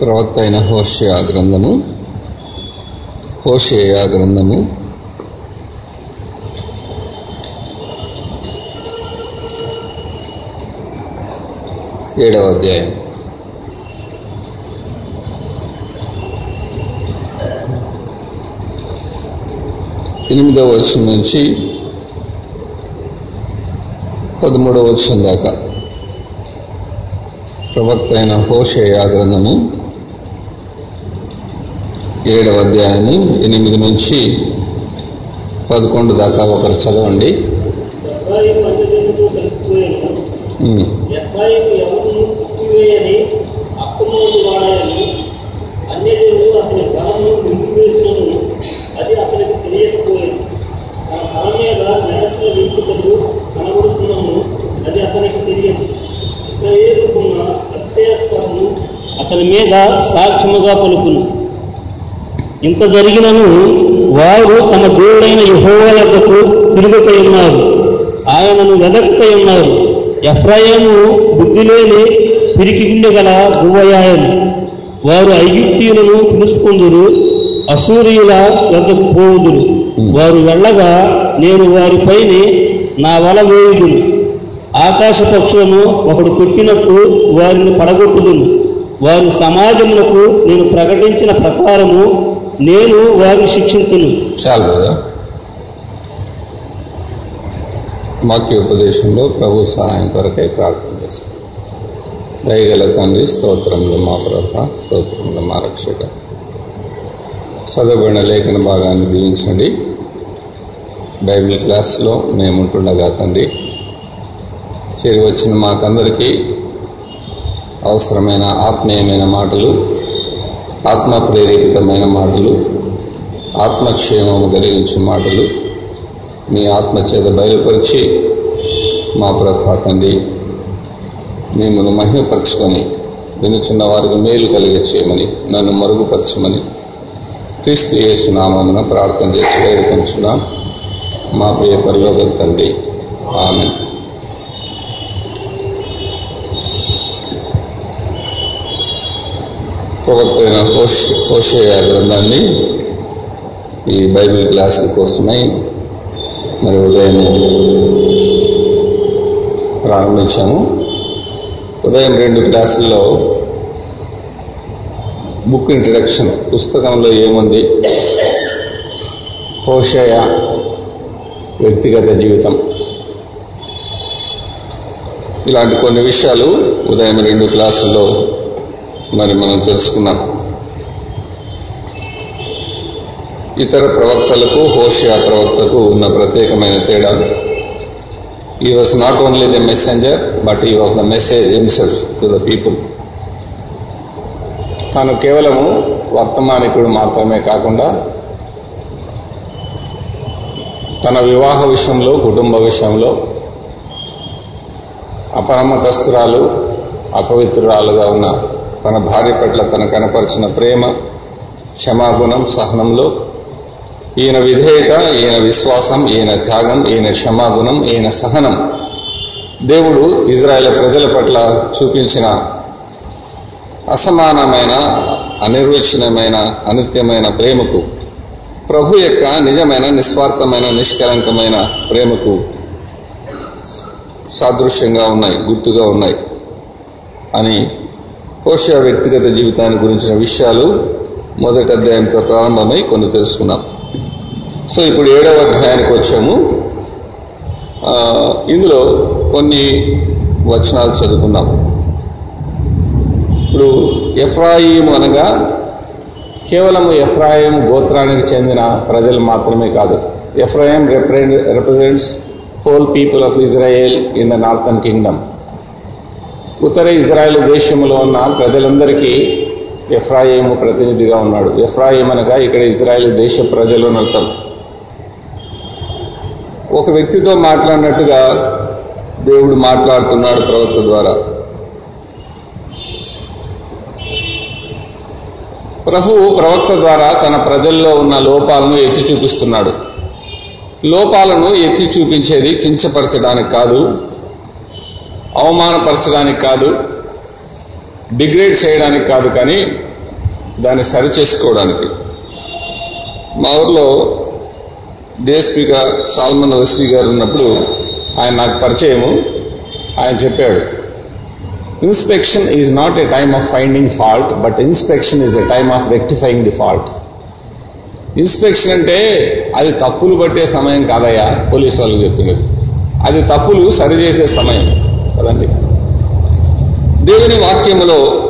ప్రవక్త అయిన హోషయ గ్రంథము. హోషేయ గ్రంథము. ఏడవ అధ్యాయం. ఎనిమిదవ వచనం నుంచి పదమూడవ వచనం దాకా. ప్రవక్త అయిన హోషేయా గ్రంథము. ఏడవ అధ్యాయాన్ని ఎనిమిది నుంచి పదకొండు దాకా ఒకరు చదవండి. ఎవరిని అతని అది అతనికి మీద అది అతనికి తెలియదు అతని మీద సాక్ష్యముగా పలుకును. ఇంత జరిగినను వారు తమ దేవుడైన యెహోవా యొద్దకు తిరుగుకై ఉన్నారు. ఆయనను వెదకుతూ ఉన్నారు. ఎఫ్రాయిము బుద్ధిలేని పిరికిండి గల దువ్వయాయను వారు ఐగిప్తీయులను పిలుచుకుందురు అసూరియుల వద్దకు పోవుదురు. వారు వెళ్ళగా నేను వారిపైన నా వల వేయుదును. ఆకాశ పక్షులను ఒకడు కొట్టినట్టు వారిని పడగొట్టుదును. వారి సమాజములకు నేను ప్రకటించిన ప్రకారము నేను వారిని శిక్షించును చాలు కదా? వాక్యోపదేశంలో ప్రభు సహాయం కొరకై ప్రార్థన చేస్తాం దయగల తండ్రి స్తోత్రంలో మా ప్రభ స్తోత్రంలో మా రక్షక. చదవబడిన లేఖన భాగాన్ని దీవించండి. బైబిల్ క్లాస్లో మేముంటుండగా తండ్రి చేరి వచ్చిన మాకందరికీ అవసరమైన ఆత్మీయమైన మాటలు ఆత్మ ప్రేరేపితమైన మాటలు ఆత్మక్షేమము కలిగించే మాటలు మీ ఆత్మ చేత బయలుపరిచి మా ప్రభా తండ్రి మిమ్మల్ని మహిమపరచుకొని వినుచున్న వారికి మేలు కలిగే చేయమని నన్ను మరుగుపరచమని క్రీస్తు యేసు నామమున ప్రార్థన చేసి వేడుకొంచున్నాం. మా ప్రియ పరలోక తండ్రి. ఆమె ప్రవక్తైన హోష్ హోషేయ గ్రంథాన్ని ఈ బైబిల్ క్లాసుల కోసమై మరి ఉదయం ప్రారంభించాము. ఉదయం రెండు క్లాసుల్లో బుక్ ఇంట్రడక్షన్. పుస్తకంలో ఏముంది? హోషయ వ్యక్తిగత జీవితం. ఇలాంటి కొన్ని విషయాలు ఉదయం రెండు క్లాసుల్లో మరి మనం తెలుసుకున్నాం ఇతర ప్రవక్తలకు హోషియా ప్రవక్తకు ఉన్న ప్రత్యేకమైన తేడా. He was not only the messenger but he was the message himself to the people తాను కేవలము వర్తమానికుడు మాత్రమే కాకుండా తన వివాహ విషయంలో కుటుంబ విషయంలో అపనమ్మకస్తురాలు అపవిత్రురాలుగా ఉన్న తన భార్య పట్ల తన కనపరిచిన ప్రేమ క్షమాగుణం సహనంలో ఈయన విధేయత ఈయన విశ్వాసం ఈయన త్యాగం ఈయన క్షమాగుణం ఈయన సహనం. దేవుడు ఇజ్రాయెల్ ప్రజల పట్ల చూపించిన అసమానమైన అనిర్వచనమైన అనిత్యమైన ప్రేమకు ప్రభు యొక్క నిజమైన నిస్వార్థమైన నిష్కలంకమైన ప్రేమకు సాదృశ్యంగా ఉన్నాయి గుర్తుగా ఉన్నాయి అని హోషియా వ్యక్తిగత జీవితాన్ని గురించిన విషయాలు మొదటి అధ్యాయంతో ప్రారంభమై కొన్ని తెలుసుకున్నాం. సో ఇప్పుడు ఏడవ అధ్యాయానికి వచ్చాము. ఇందులో కొన్ని వచనాలు చదువుకుందాం. ఇప్పుడు ఎఫ్రాయిం అనగా కేవలం ఎఫ్రాయిం గోత్రానికి చెందిన ప్రజలు మాత్రమే కాదు. Ephraim represents whole people of Israel in the northern kingdom Uttara Israel దేశంలో ఉన్న ప్రజలందరికీ ఎఫ్రాయిము ప్రతినిధిగా ఉన్నాడు. ఎఫ్రాయిం అనగా ఇక్కడ ఇజ్రాయెల్ దేశ ప్రజలు అర్థం. ఒక వ్యక్తితో మాట్లాడినట్టుగా దేవుడు మాట్లాడుతున్నాడు ప్రవక్త ద్వారా. ప్రభువు ప్రవక్త ద్వారా తన ప్రజల్లో ఉన్న లోపాలను ఎత్తి చూపిస్తున్నాడు. లోపాలను ఎత్తి చూపించేది కించపరచడానికి కాదు. అవమానపరచడానికి కాదు డిగ్రేడ్ చేయడానికి కాదు కానీ దాన్ని సరి చేసుకోవడానికి. మా ఊర్లో డిఎస్పీగా సాల్మన్ వసీ గారు ఉన్నప్పుడు ఆయన నాకు పరిచయము. ఆయన చెప్పాడు inspection is not a time of finding fault but inspection is a time of rectifying the fault inspection అంటే అది తప్పులు పట్టే సమయం కాదయ్యా పోలీస్ వాళ్ళు చెప్తున్నది అది తప్పులు సరిచేసే సమయం. కదండి దేవుని వాక్యములో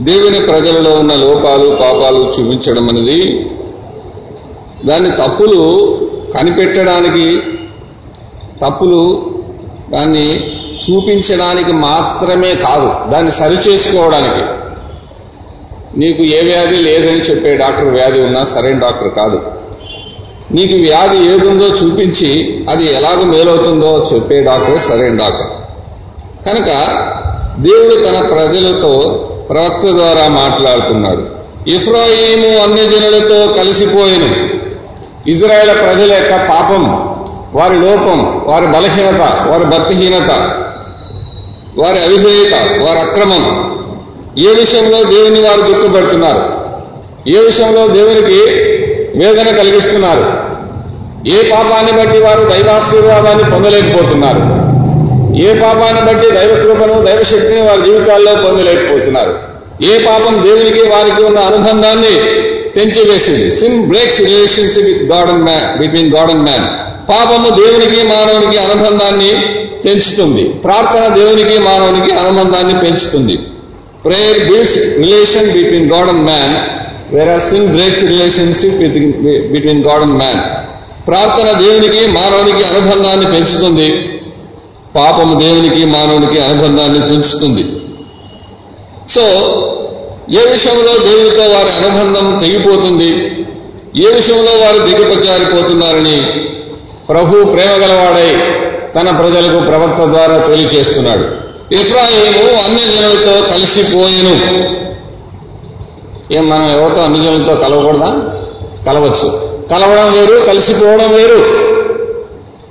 దేవుని ప్రజలలో ఉన్న లోపాలు పాపాలు చూపించడం అనేది దాని తప్పులు కనిపెట్టడానికి తప్పులు దాన్ని చూపించడానికి మాత్రమే కాదు దాన్ని సరిచేసుకోవడానికి. నీకు ఏ వ్యాధి లేదని చెప్పే డాక్టర్ వ్యాధి ఉన్నా సరైన డాక్టర్ కాదు. నీకు వ్యాధి ఏదుందో చూపించి అది ఎలాగ మేలవుతుందో చెప్పే డాక్టర్ సరైన డాక్టర్. కనుక దేవుడు తన ప్రజలతో ప్రవక్త ద్వారా మాట్లాడుతున్నాడు. ఇఫ్రాయిము అన్యజనులతో కలిసిపోయిను ఇజ్రాయేల్ ప్రజల యొక్క పాపం వారి లోపం వారి బలహీనత వారి భక్తిహీనత వారి అవిధేయత వారి అక్రమం ఏ విషయంలో దేవుని వారు దుఃఖపడుతున్నారు? ఏ విషయంలో దేవునికి వేదన కలిగిస్తున్నారు? ఏ పాపాన్ని బట్టి వారు దైవాశీర్వాదాన్ని పొందలేకపోతున్నారు? ఏ పాపాన్ని బట్టి దైవకృపను దైవశక్తిని వారి జీవితాల్లో పొందలేకపోతున్నారు. ఏ పాపం దేవునికి వారికి ఉన్న అనుబంధాన్ని తెంచివేసింది. Sin breaks relationship with God and man between God and man పాపము దేవునికి మానవునికి అనుబంధాన్ని పెంచుతుంది ప్రార్థన దేవునికి మానవునికి అనుబంధాన్ని పెంచుతుంది. Prayer builds relation between God and man where sin breaks relationship with between God and man ప్రార్థన దేవునికి మానవునికి అనుబంధాన్ని పెంచుతుంది. పాపం దేవునికి మానవునికి అనుబంధాన్ని తుంచుతుంది. సో ఏ విషయంలో దేవునితో వారి అనుబంధం తెగిపోతుంది ఏ విషయంలో వారు దిగపచారిపోతున్నారని ప్రభు ప్రేమ గలవాడై తన ప్రజలకు ప్రవక్త ద్వారా తెలియచేస్తున్నాడు. ఇఫ్రాయిము అన్ని జనులతో కలిసిపోయేను. ఏం మనం ఎవరితో అన్ని జనులతో కలవకూడదా? కలవచ్చు. కలవడం వేరు కలిసిపోవడం వేరు.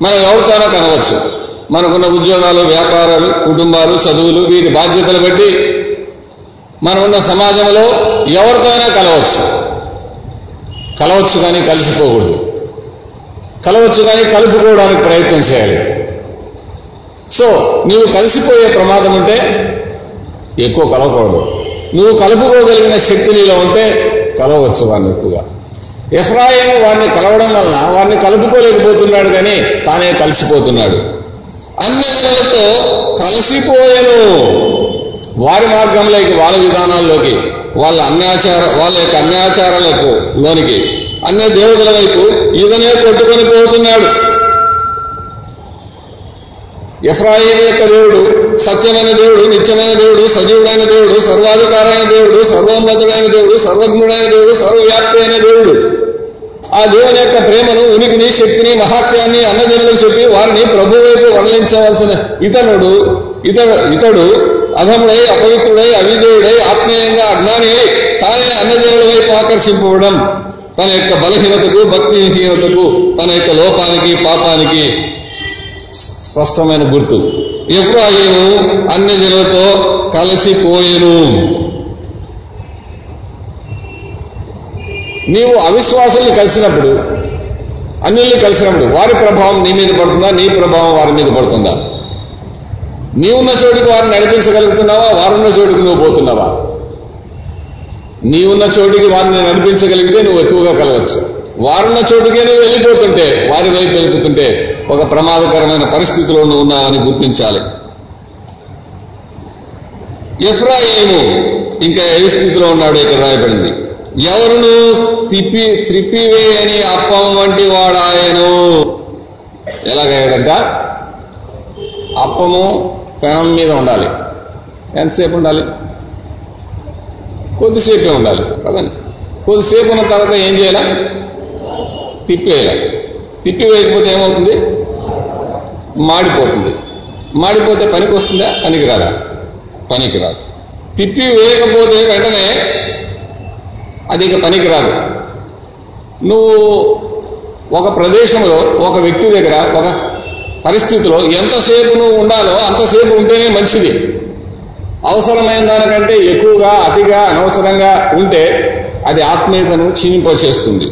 మనం ఎవరితోనో కలవచ్చు. మనకున్న ఉద్యోగాలు వ్యాపారాలు కుటుంబాలు చదువులు వీటి బాధ్యతలు బట్టి మనం ఉన్న సమాజంలో ఎవరితోనైనా కలవచ్చు. కలవచ్చు కానీ కలిసిపోకూడదు. కలవచ్చు కానీ కలుపుకోవడానికి ప్రయత్నం చేయాలి. సో నీవు కలిసిపోయే ప్రమాదం ఉంటే ఎక్కువ కలవకూడదు. నువ్వు కలుపుకోగలిగిన శక్తి నీలో ఉంటే కలవచ్చు వారిని ఎక్కువగా. ఎఫ్రాయిం వారిని కలవడం వలన వారిని కలుపుకోలేకపోతున్నాడు కానీ తానే కలిసిపోతున్నాడు. అన్ని జనులతో కలిసిపోయాను. వారి మార్గంలోకి వాళ్ళ విధానాల్లోకి వాళ్ళ అన్యాచార వాళ్ళ యొక్క అన్యాచారాలకు లోనికి అన్య దేవతల వైపు ఈదనే కొట్టుకొని పోతున్నాడు. ఎఫ్రాయిం యొక్క దేవుడు సత్యమైన దేవుడు నిత్యమైన దేవుడు సజీవుడైన దేవుడు సర్వాధికారైన దేవుడు సర్వోన్నతుడైన దేవుడు సర్వజ్ఞుడైన దేవుడు సర్వవ్యాప్తి అయిన దేవుడు. ఆ దేవుని యొక్క ప్రేమను ఉనికిని శక్తిని మహాత్యాన్ని అన్నజనులకు చెప్పి వారిని ప్రభు వైపు వర్ణించవలసిన ఇతనుడు ఇతడు ఇతడు అధముడై అపవిత్రుడై అవిధేయుడై ఆత్మీయంగా అజ్ఞాని తానే అన్నజనుల వైపు ఆకర్షింపవడం తన యొక్క బలహీనతకు భక్తిహీనతకు తన యొక్క లోపానికి పాపానికి స్పష్టమైన గుర్తు. ఎఫ్రాయిము అన్ని జనులతో కలిసిపోయేను. నీవు అవిశ్వాసుల్ని కలిసినప్పుడు అన్యుల్ని కలిసినప్పుడు వారి ప్రభావం నీ మీద పడుతుందా? నీ ప్రభావం వారి మీద పడుతుందా? నీవున్న చోటుకు వారిని నడిపించగలుగుతున్నావా? వారున్న చోటుకు నువ్వు పోతున్నావా? నీవున్న చోటికి వారిని నడిపించగలిగితే నువ్వు ఎక్కువగా కలవచ్చు. వారున్న చోటుకే నువ్వు వెళ్ళిపోతుంటే వారి వైపు వెళ్ళిపోతుంటే ఒక ప్రమాదకరమైన పరిస్థితిలో నువ్వు ఉన్నావని గుర్తించాలి. ఎఫ్రాయిము ఇంకా ఏ స్థితిలో ఉన్నాడో ఇక్కడ రాయబడింది. ఎవరును తిప్పి త్రిప్పివేయని అప్పం వంటి వాడాయను? ఎలాగయ్యాడంట? అప్పము పెనం మీద ఉండాలి. ఎంతసేపు ఉండాలి? కొద్దిసేపే ఉండాలి. కదండి కొద్దిసేపు ఉన్న తర్వాత ఏం చేయాలి? తిప్పివేయాలి తిప్పి వేయకపోతే ఏమవుతుంది? మాడిపోతుంది. మాడిపోతే పనికి వస్తుందా పనికి రాదా పనికి రాదు తిప్పి వేయకపోతే వెంటనే అది ఇక పనికి రాదు నువ్వు ఒక ప్రదేశంలో ఒక వ్యక్తి దగ్గర ఒక పరిస్థితిలో ఎంతసేపు నువ్వు ఉండాలో అంతసేపు ఉంటేనే మంచిది. అవసరమైన దానికంటే ఎక్కువగా అతిగా అనవసరంగా ఉంటే అది ఆత్మీయతను క్షీణింపచేస్తుంది.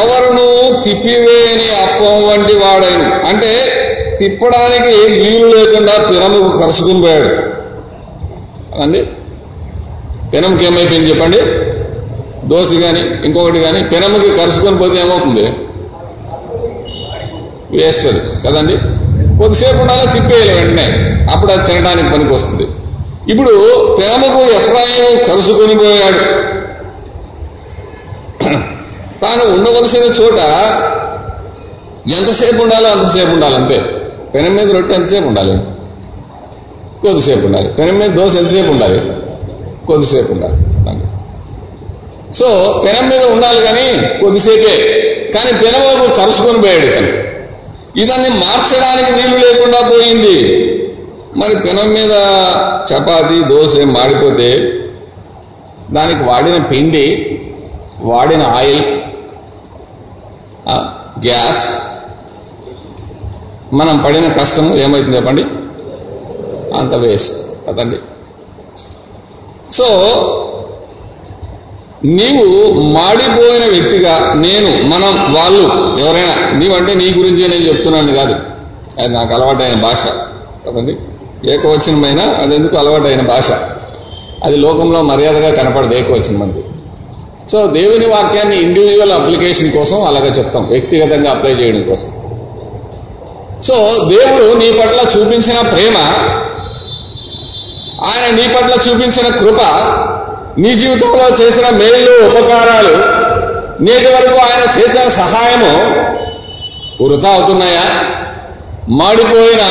ఎవరును తిప్పివేయని అప్పం వంటి వాడైన అంటే తిప్పడానికి వీలు లేకుండా పిరముకు కరుచుకుని పోయాడు. అండి పెనంకి ఏమైపోయింది చెప్పండి? దోశ కానీ ఇంకొకటి కానీ పెనముకి కరుసుకొని పోతే ఏమవుతుంది? వేస్ట్ అది కదండి? కొద్దిసేపు ఉండాలి తిప్పేయాలి వెంటనే. అప్పుడు అది తినడానికి పనికి వస్తుంది. ఇప్పుడు పెనముకు ఎఫ్రాయిం కరుసుకొని పోయాడు. తాను ఉండవలసిన చోట ఎంతసేపు ఉండాలో అంతసేపు ఉండాలి అంతే. పెనం మీద రొట్టె ఎంతసేపు ఉండాలి? కొద్దిసేపు ఉండాలి. పెనం మీద దోశ ఎంతసేపు ఉండాలి? కొద్దిసేపు ఉండాలి సో పెనం మీద ఉండాలి కానీ కొద్దిసేపే. కానీ పెనవరకు కరుచుకొని పోయాడు ఇతను. ఇదాన్ని మార్చడానికి వీలు లేకుండా పోయింది. మరి పెనం మీద చపాతి దోశ మాడిపోతే దానికి వాడిన పిండి వాడిన ఆయిల్ గ్యాస్ మనం పడిన కష్టం ఏమైతుంది చెప్పండి? అంత వేస్ట్ కదండి సో నీవు మాడిపోయిన వ్యక్తిగా నేను మనం వాళ్ళు ఎవరైనా నీవంటే నీ గురించి నేను చెప్తున్నాను కాదు. అది నాకు అలవాటైన భాష కదండి? ఏకవచనమైన అది ఎందుకు అలవాటైన భాష? అది లోకంలో మర్యాదగా కనపడదు ఏకవచనం సో దేవుని వాక్యాన్ని ఇండివిజువల్ అప్లికేషన్ కోసం అలాగే చెప్తాం వ్యక్తిగతంగా అప్లై చేయడం కోసం. సో దేవుడు నీ పట్ల చూపించిన ప్రేమ ఆయన నీ పట్ల చూపించిన కృప నీ జీవితంలో చేసిన మేలు ఉపకారాలు నేటి వరకు ఆయన చేసిన సహాయము వృధా అవుతున్నాయా? మాడిపోయిన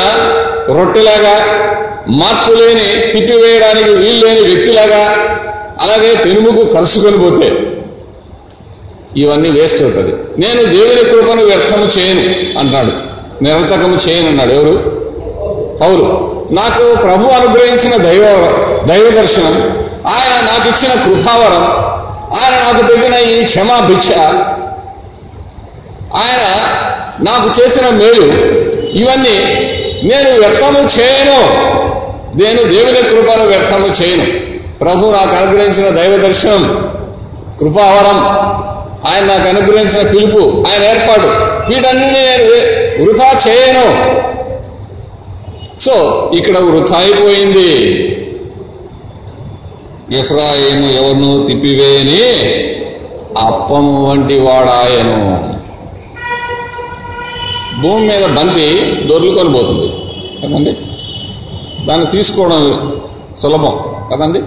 రొట్టెలాగా మార్పు లేని తిప్పివేయడానికి వీల్లేని వ్యక్తిలాగా అలాగే పెనుముకు కరుసుకొని పోతే ఇవన్నీ వేస్ట్ అవుతుంది. నేను దేవుని కృపను వ్యర్థము చేయను అంటాడు. నిరర్థకము చేయను అన్నాడు ఎవరు? పౌరు నాకు ప్రభు అనుగ్రహించిన దైవ దైవ దర్శనం ఆయన నాకు ఇచ్చిన కృపావరం ఆయన నాకు పెట్టిన ఈ క్షమా భిక్ష ఆయన నాకు చేసిన మేలు ఇవన్నీ నేను వ్యర్థము చేయను. నేను దేవుని కృపను వ్యర్థము చేయను. ప్రభు నాకు అనుగ్రహించిన దైవ దర్శనం కృపావరం ఆయన నాకు అనుగ్రహించిన పిలుపు ఆయన ఏర్పాటు వీటన్ని నేను వృధా చేయను. సో ఇక్కడ వృధా అయిపోయింది ఎఫ్రాయిము ఎవరిను తిప్పివేయని అప్పము వంటి వాడాయను. భూమి మీద బంతి దొర్లుకొని పోతుంది కదండి? దాన్ని తీసుకోవడం సులభం. కదండి?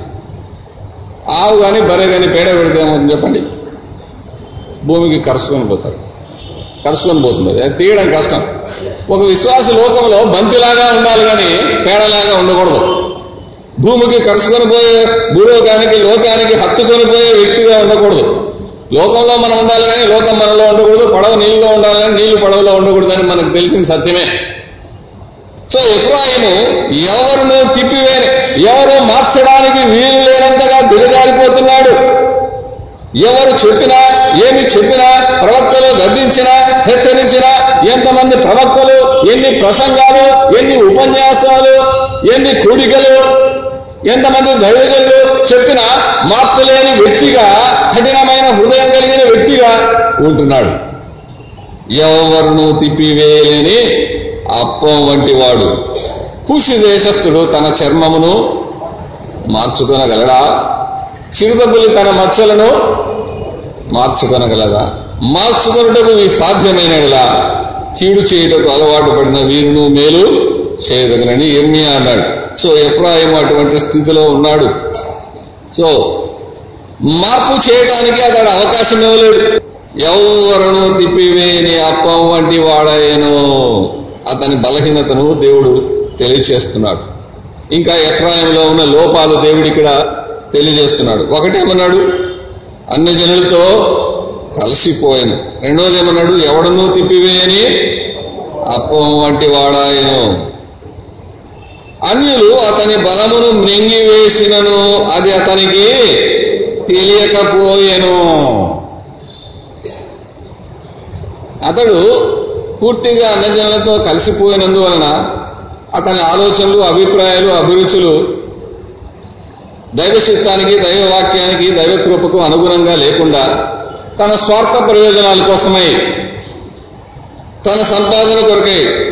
ఆవు కానీ బరే కానీ పేడ పెడితే ఏమవుతుంది చెప్పండి? భూమికి కరుసుకొని పోతారు కరుచుకొని పోతుంది అది తీయడం కష్టం. ఒక విశ్వాస లోకంలో బంతిలాగా ఉండాలి కానీ పేడలాగా ఉండకూడదు. భూమికి కరుచుకొని పోయే భూలోకానికి లోకానికి హత్తుకొని పోయే వ్యక్తిగా ఉండకూడదు. లోకంలో మనం ఉండాలి కానీ లోకం మనలో ఉండకూడదు. పడవ నీళ్ళలో ఉండాలి కానీ నీళ్ళు పడవలో ఉండకూడదు అని మనకు తెలిసిన సత్యమే. సో ఎఫ్రాయిము ఎవరును తిప్పివేని ఎవరు మార్చడానికి వీలు లేనంతగా దిగజారిపోతున్నాడు. ఎవరు చెప్పినా ఏమి చెప్పినా ప్రవక్తలు గర్దించినా హెచ్చరించినా ఎంతమంది ప్రవక్తలు ఎన్ని ప్రసంగాలు ఎన్ని ఉపన్యాసాలు ఎన్ని కూడికలు ఎంతమంది దైవజనులు చెప్పిన మార్పు లేని వ్యక్తిగా కఠినమైన హృదయం కలిగిన వ్యక్తిగా ఉంటున్నాడు. ఎవరును తిప్పివేయలేని అప్పం వంటి వాడు. కుషి దేశస్థుడు తన చర్మమును మార్చుకొనగలడా? చిరుతపులి తన మచ్చలను మార్చుకొనగలదా? మార్చుకొనుటకు మీ సాధ్యమైనలా కీడు చేయుటకు అలవాటు పడిన వీరును మేలు చేయదగలని ఎర్మియా అన్నాడు. సో ఎఫ్రాయిం అటువంటి స్థితిలో ఉన్నాడు. సో మార్పు చేయడానికి అతడు అవకాశం ఇవ్వలేడు ఎవరను తిప్పివేని అప్పం వంటి వాడయ్యను. అతని బలహీనతను దేవుడు తెలియచేస్తున్నాడు. ఇంకా ఎఫ్రాయంలో ఉన్న లోపాలు దేవుడి ఇక్కడ తెలియజేస్తున్నాడు. ఒకటేమన్నాడు? అన్ని జనులతో కలిసిపోయాను. రెండోది ఏమన్నాడు ఎవడనూ తిప్పివేయని అప్పం వంటి వాడాయను. అన్యులు అతని బలమును మృంగివేసినను అది అతనికి తెలియకపోయెను. అతడు పూర్తిగా అన్నజనులతో కలిసిపోయినందువలన అతని ఆలోచనలు అభిప్రాయాలు అభిరుచులు దైవశిస్తానికి దైవవాక్యానికి దైవ కృపకు అనుగుణంగా లేకుండా తన స్వార్థ ప్రయోజనాల కోసమై తన సంపాదన కొరకై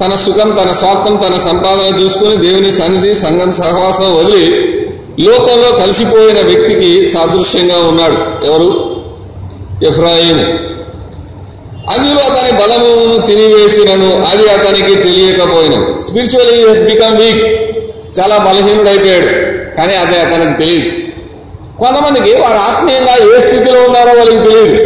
తన సుఖం తన స్వార్థం తన సంపాదన చూసుకుని దేవుని సన్నిధి సంఘం సహవాసం వదిలి లోకంలో కలిసిపోయిన వ్యక్తికి సాదృశ్యంగా ఉన్నాడు. ఎవరు? ఎఫ్రాయిం అందులో అతని బలమును తినివేసినను అది అతనికి తెలియకపోయిన స్పిరిచువల్లీ హెస్ బికమ్ వీక్ చాలా బలహీనుడైపోయాడు. కానీ అది అతనికి తెలియదు. కొంతమందికి వారు ఆత్మీయంగా ఏ స్థితిలో ఉన్నారో వాళ్ళకి తెలియదు.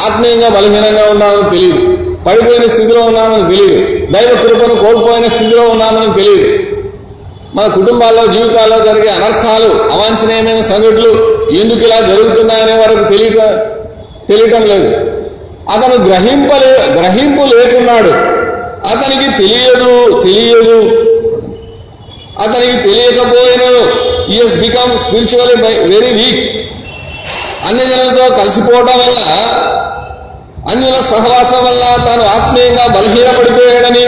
ఆత్మీయంగా బలహీనంగా ఉన్నామని తెలియదు. పడిపోయిన స్థితిలో ఉన్నామని తెలియదు. దైవ కృపను కోల్పోయిన స్థితిలో ఉన్నామని తెలియదు. మన కుటుంబాల్లో జీవితాల్లో జరిగే అనర్థాలు అవాంఛనీయమైన సంఘటనలు ఎందుకు ఇలా జరుగుతున్నాయనే వరకు తెలియట తెలియటం లేదు. అతను గ్రహింపలే గ్రహింపు లేకున్నాడు. అతనికి తెలియదు తెలియదు. అతనికి తెలియకపోయినను he's become spiritually very weak అన్ని జనులతో కలిసిపోవడం వల్ల అన్యుల సహవాసం వల్ల తాను ఆత్మీయంగా బలహీనపడిపోయాడని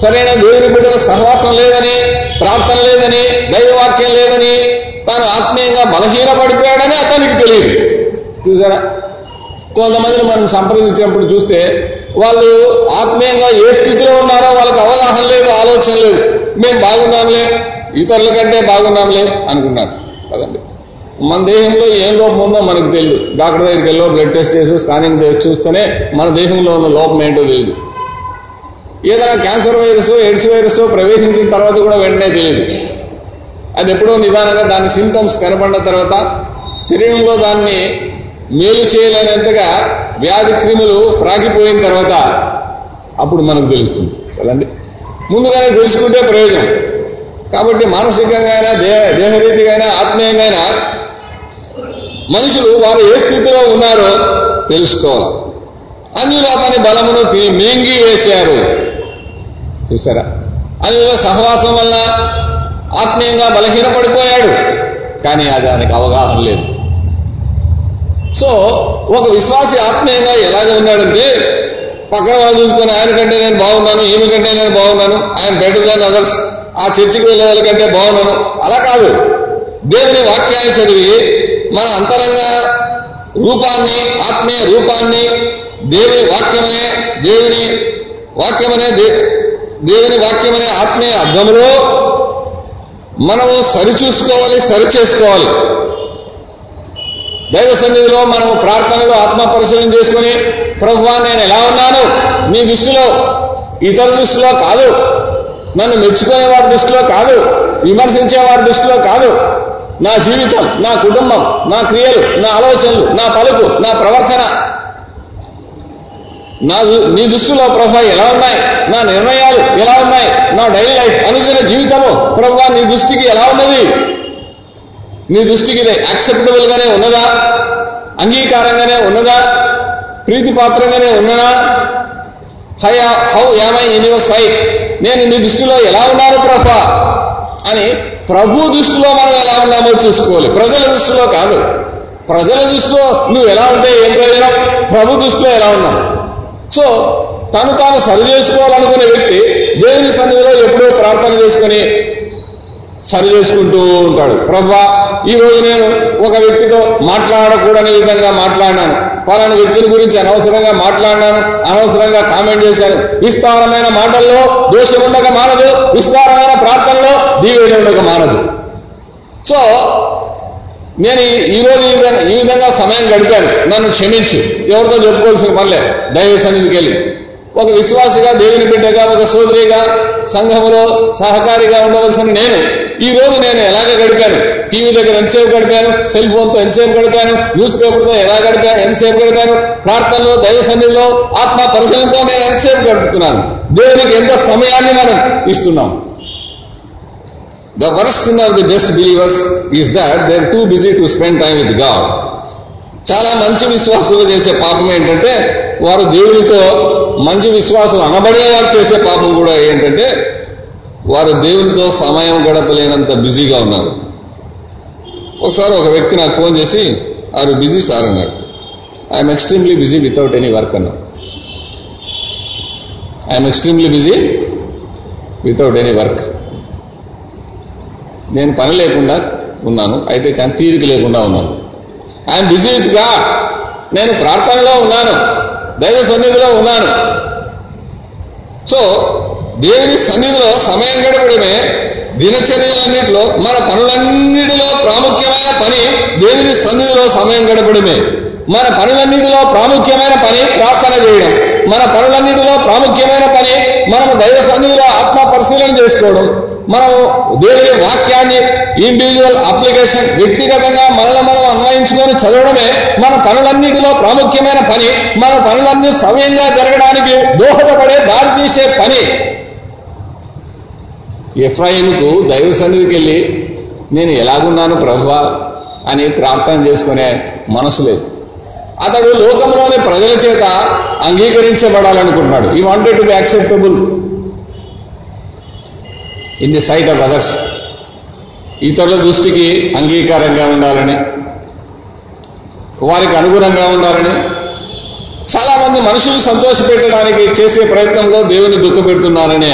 సరైన దేవుని బిడ్డల సహవాసం లేదని ప్రార్థన లేదని దైవవాక్యం లేదని తాను ఆత్మీయంగా బలహీనపడిపోయాడని అతనికి తెలియదు. చూసారా? కొంతమందిని మనం సంప్రదించినప్పుడు చూస్తే వాళ్ళు ఆత్మీయంగా ఏ స్థితిలో ఉన్నారో వాళ్ళకి అవగాహన లేదు ఆలోచన లేదు. మేము బాగున్నాంలే ఇతరుల కంటే బాగున్నాంలే అనుకున్నారు కదండి మన దేహంలో ఏం లోపం ఉందో మనకు తెలియదు డాక్టర్ దగ్గరికి వెళ్ళో బ్లడ్ టెస్ట్ చేసి స్కానింగ్ చేసి చూస్తేనే మన దేహంలో ఉన్న లోపం ఏంటో తెలియదు ఏదైనా క్యాన్సర్ వైరస్ ఎయిడ్స్ వైరస్ ప్రవేశించిన తర్వాత కూడా వెంటనే తెలియదు అది ఎప్పుడో నిదానంగా దాని సింటమ్స్ కనపడిన తర్వాత శరీరంలో దాన్ని మేలు చేయలేనంతగా వ్యాధి క్రిములు ప్రాకిపోయిన తర్వాత అప్పుడు మనకు తెలుస్తుంది. కదండి ముందుగానే తెలుసుకుంటే ప్రయోజనం. కాబట్టి మానసికంగా అయినా దేహ దేహరీతిగా అయినా ఆత్మీయంగా అయినా మనుషులు వారు ఏ స్థితిలో ఉన్నారో తెలుసుకోవాలి. అందులో అతని బలమును మింగి వేశారు. చూసారా? అందులో సహవాసం వల్ల ఆత్మీయంగా బలహీనపడిపోయాడు. కానీ అది ఆయనకు అవగాహన లేదు. సో ఒక విశ్వాసి ఆత్మీయంగా ఎలాగ ఉన్నాడంటే పక్కన వాళ్ళు చూసుకొని ఆయన కంటే నేను బాగున్నాను ఈమె కంటే నేను బాగున్నాను ఆయన బెటర్ దాన్ అదర్స్. ఆ చర్చికి వెళ్ళే వాళ్ళకంటే బాగున్నాను. అలా కాదు. దేవుని వాక్యాన్ని చదివి మన అంతరంగ రూపాన్ని ఆత్మీయ రూపాన్ని దేవుని వాక్యమనే దేవుని వాక్యమనే దే- దేవుని వాక్యమనే ఆత్మీయ అర్థంలో మనము సరిచూసుకోవాలి సరి చేసుకోవాలి దైవ సన్నిధిలో మనము ప్రార్థనలో ఆత్మ పరిశీలన చేసుకుని ప్రభువా నేను ఎలా ఉన్నాను? నీ దృష్టిలో ఇతర దృష్టిలో కాదు. నన్ను మెచ్చుకునే వారి దృష్టిలో కాదు విమర్శించే వారి దృష్టిలో కాదు. నా జీవితం నా కుటుంబం నా క్రియలు నా ఆలోచనలు నా పలుకు నా ప్రవర్తన. నా నీ దృష్టిలో ప్రభా ఎలా ఉన్నాయి? నా నిర్ణయాలు ఎలా ఉన్నాయి? నా డైలీ లైఫ్ అనుదిన జీవితము ప్రభా నీ దృష్టికి ఎలా ఉన్నది? నీ దృష్టికి యాక్సెప్టబుల్ గానే ఉన్నదా? అంగీకారంగానే ఉన్నదా? ప్రీతిపాత్రంగానే ఉన్నదా? Hi how am I in your sight? నేను నీ దృష్టిలో ఎలా ఉన్నాను ప్రభా? అని ప్రభు దృష్టిలో మనం ఎలా ఉన్నామో చూసుకోవాలి. ప్రజల దృష్టిలో కాదు. ప్రజల దృష్టిలో నువ్వు ఎలా ఉంటే ఏం ప్రయోజనం? ప్రభు దృష్టిలో ఎలా ఉన్నావు? సో తను తాను సరి చేసుకోవాలనుకునే వ్యక్తి దేవుని సన్నిధిలో ఎప్పుడూ ప్రార్థన చేసుకుని సరి చేసుకుంటూ ఉంటాడు. ప్రభా ఈ రోజు నేను ఒక వ్యక్తితో మాట్లాడకూడని విధంగా మాట్లాడినాను. పలాని వ్యక్తిని గురించి అనవసరంగా మాట్లాడినాను అనవసరంగా కామెంట్ చేశాను. విస్తారమైన మాటల్లో దోషం ఉండక మానదు విస్తారమైన ప్రార్థనలో దీవెన ఉండక మానదు. సో నేను ఈ- ఈ రోజు ఈ విధంగా ఈ విధంగా సమయం గడిపాను. నన్ను క్షమించు. ఎవరితో చెప్పుకోవాల్సిన పనిలే దైవ సన్నిధికి వెళ్ళి. ఒక విశ్వాసిగా దేవుని బిడ్డగా ఒక సోదరిగా సంఘంలో సహకారిగా ఉండవలసిన నేను. ఈ రోజు నేను ఎలాగ గడిపాను? టీవీ దగ్గర ఎంతసేపు గడిపాను? సెల్ ఫోన్తో ఎంతసేపు గడిపాను? న్యూస్ పేపర్తో ఎలా గడిపాను? ఎంతసేపు గడిపాను? ప్రార్థనలో దైవ సన్నిధిలో ఆత్మ పరిశీలనతో నేను ఎంతసేపు గడుపుతున్నాను? దేవునికి ఎంత సమయాన్ని మనం ఇస్తున్నాం? The worst sin of the best believers is that they are too busy to spend time with God చాలా మంచి విశ్వాసులు చేసే పాపం ఏంటంటే వారు దేవునితో మంచి విశ్వాసం అనబడే వారు చేసే పాపం కూడా ఏంటంటే వారు దేవునితో సమయం గడపలేనంత బిజీగా ఉన్నారు. ఒకసారి ఒక వ్యక్తి నాకు ఫోన్ చేసి ఆరు బిజీ సార్ అన్నారు I'm extremely busy without any work అన్నా I'm extremely busy without any work. నేను పని లేకుండా ఉన్నాను. అయితే చాలా తీరిక లేకుండా ఉన్నాను. ఐఎమ్ బిజీ విత్గా నేను ప్రార్థనలో ఉన్నాను. దైవ సన్నిధిలో ఉన్నాను. సో దేవుని సన్నిధిలో సమయం గడపడమే దినచర్యలన్నింటిలో మన పనులన్నిటిలో ప్రాముఖ్యమైన పని దేవుని సన్నిధిలో సమయం గడపడమే. మన పనులన్నిటిలో ప్రాముఖ్యమైన పని ప్రార్థన చేయడం. మన పనులన్నిటిలో ప్రాముఖ్యమైన పని మనం దైవ సన్నిధిలో ఆత్మ పరిశీలన చేసుకోవడం. మనం దేవుని వాక్యాన్ని ఇండివిజువల్ అప్లికేషన్ వ్యక్తిగతంగా మనల్ని మనం అన్వయించుకొని చదవడమే మన పనులన్నిటిలో ప్రాముఖ్యమైన పని. మన పనులన్నీ సమయంగా జరగడానికి దోహదపడే దారి తీసే పని. ఎఫ్రాయిన్కు దైవ సన్నిధికి వెళ్ళి నేను ఎలాగున్నాను ప్రభువా అని ప్రార్థన చేసుకునే మనసు లేదు. అతడు లోకంలోని ప్రజల చేత అంగీకరించబడాలనుకుంటున్నాడు. He wanted to be acceptable in the sight of others. ఇతరుల దృష్టికి అంగీకారంగా ఉండాలని వారికి అనుగుణంగా ఉండాలని చాలామంది మనుషులు సంతోషపెట్టడానికి చేసే ప్రయత్నంలో దేవుని దుఃఖపెడుతున్నారనే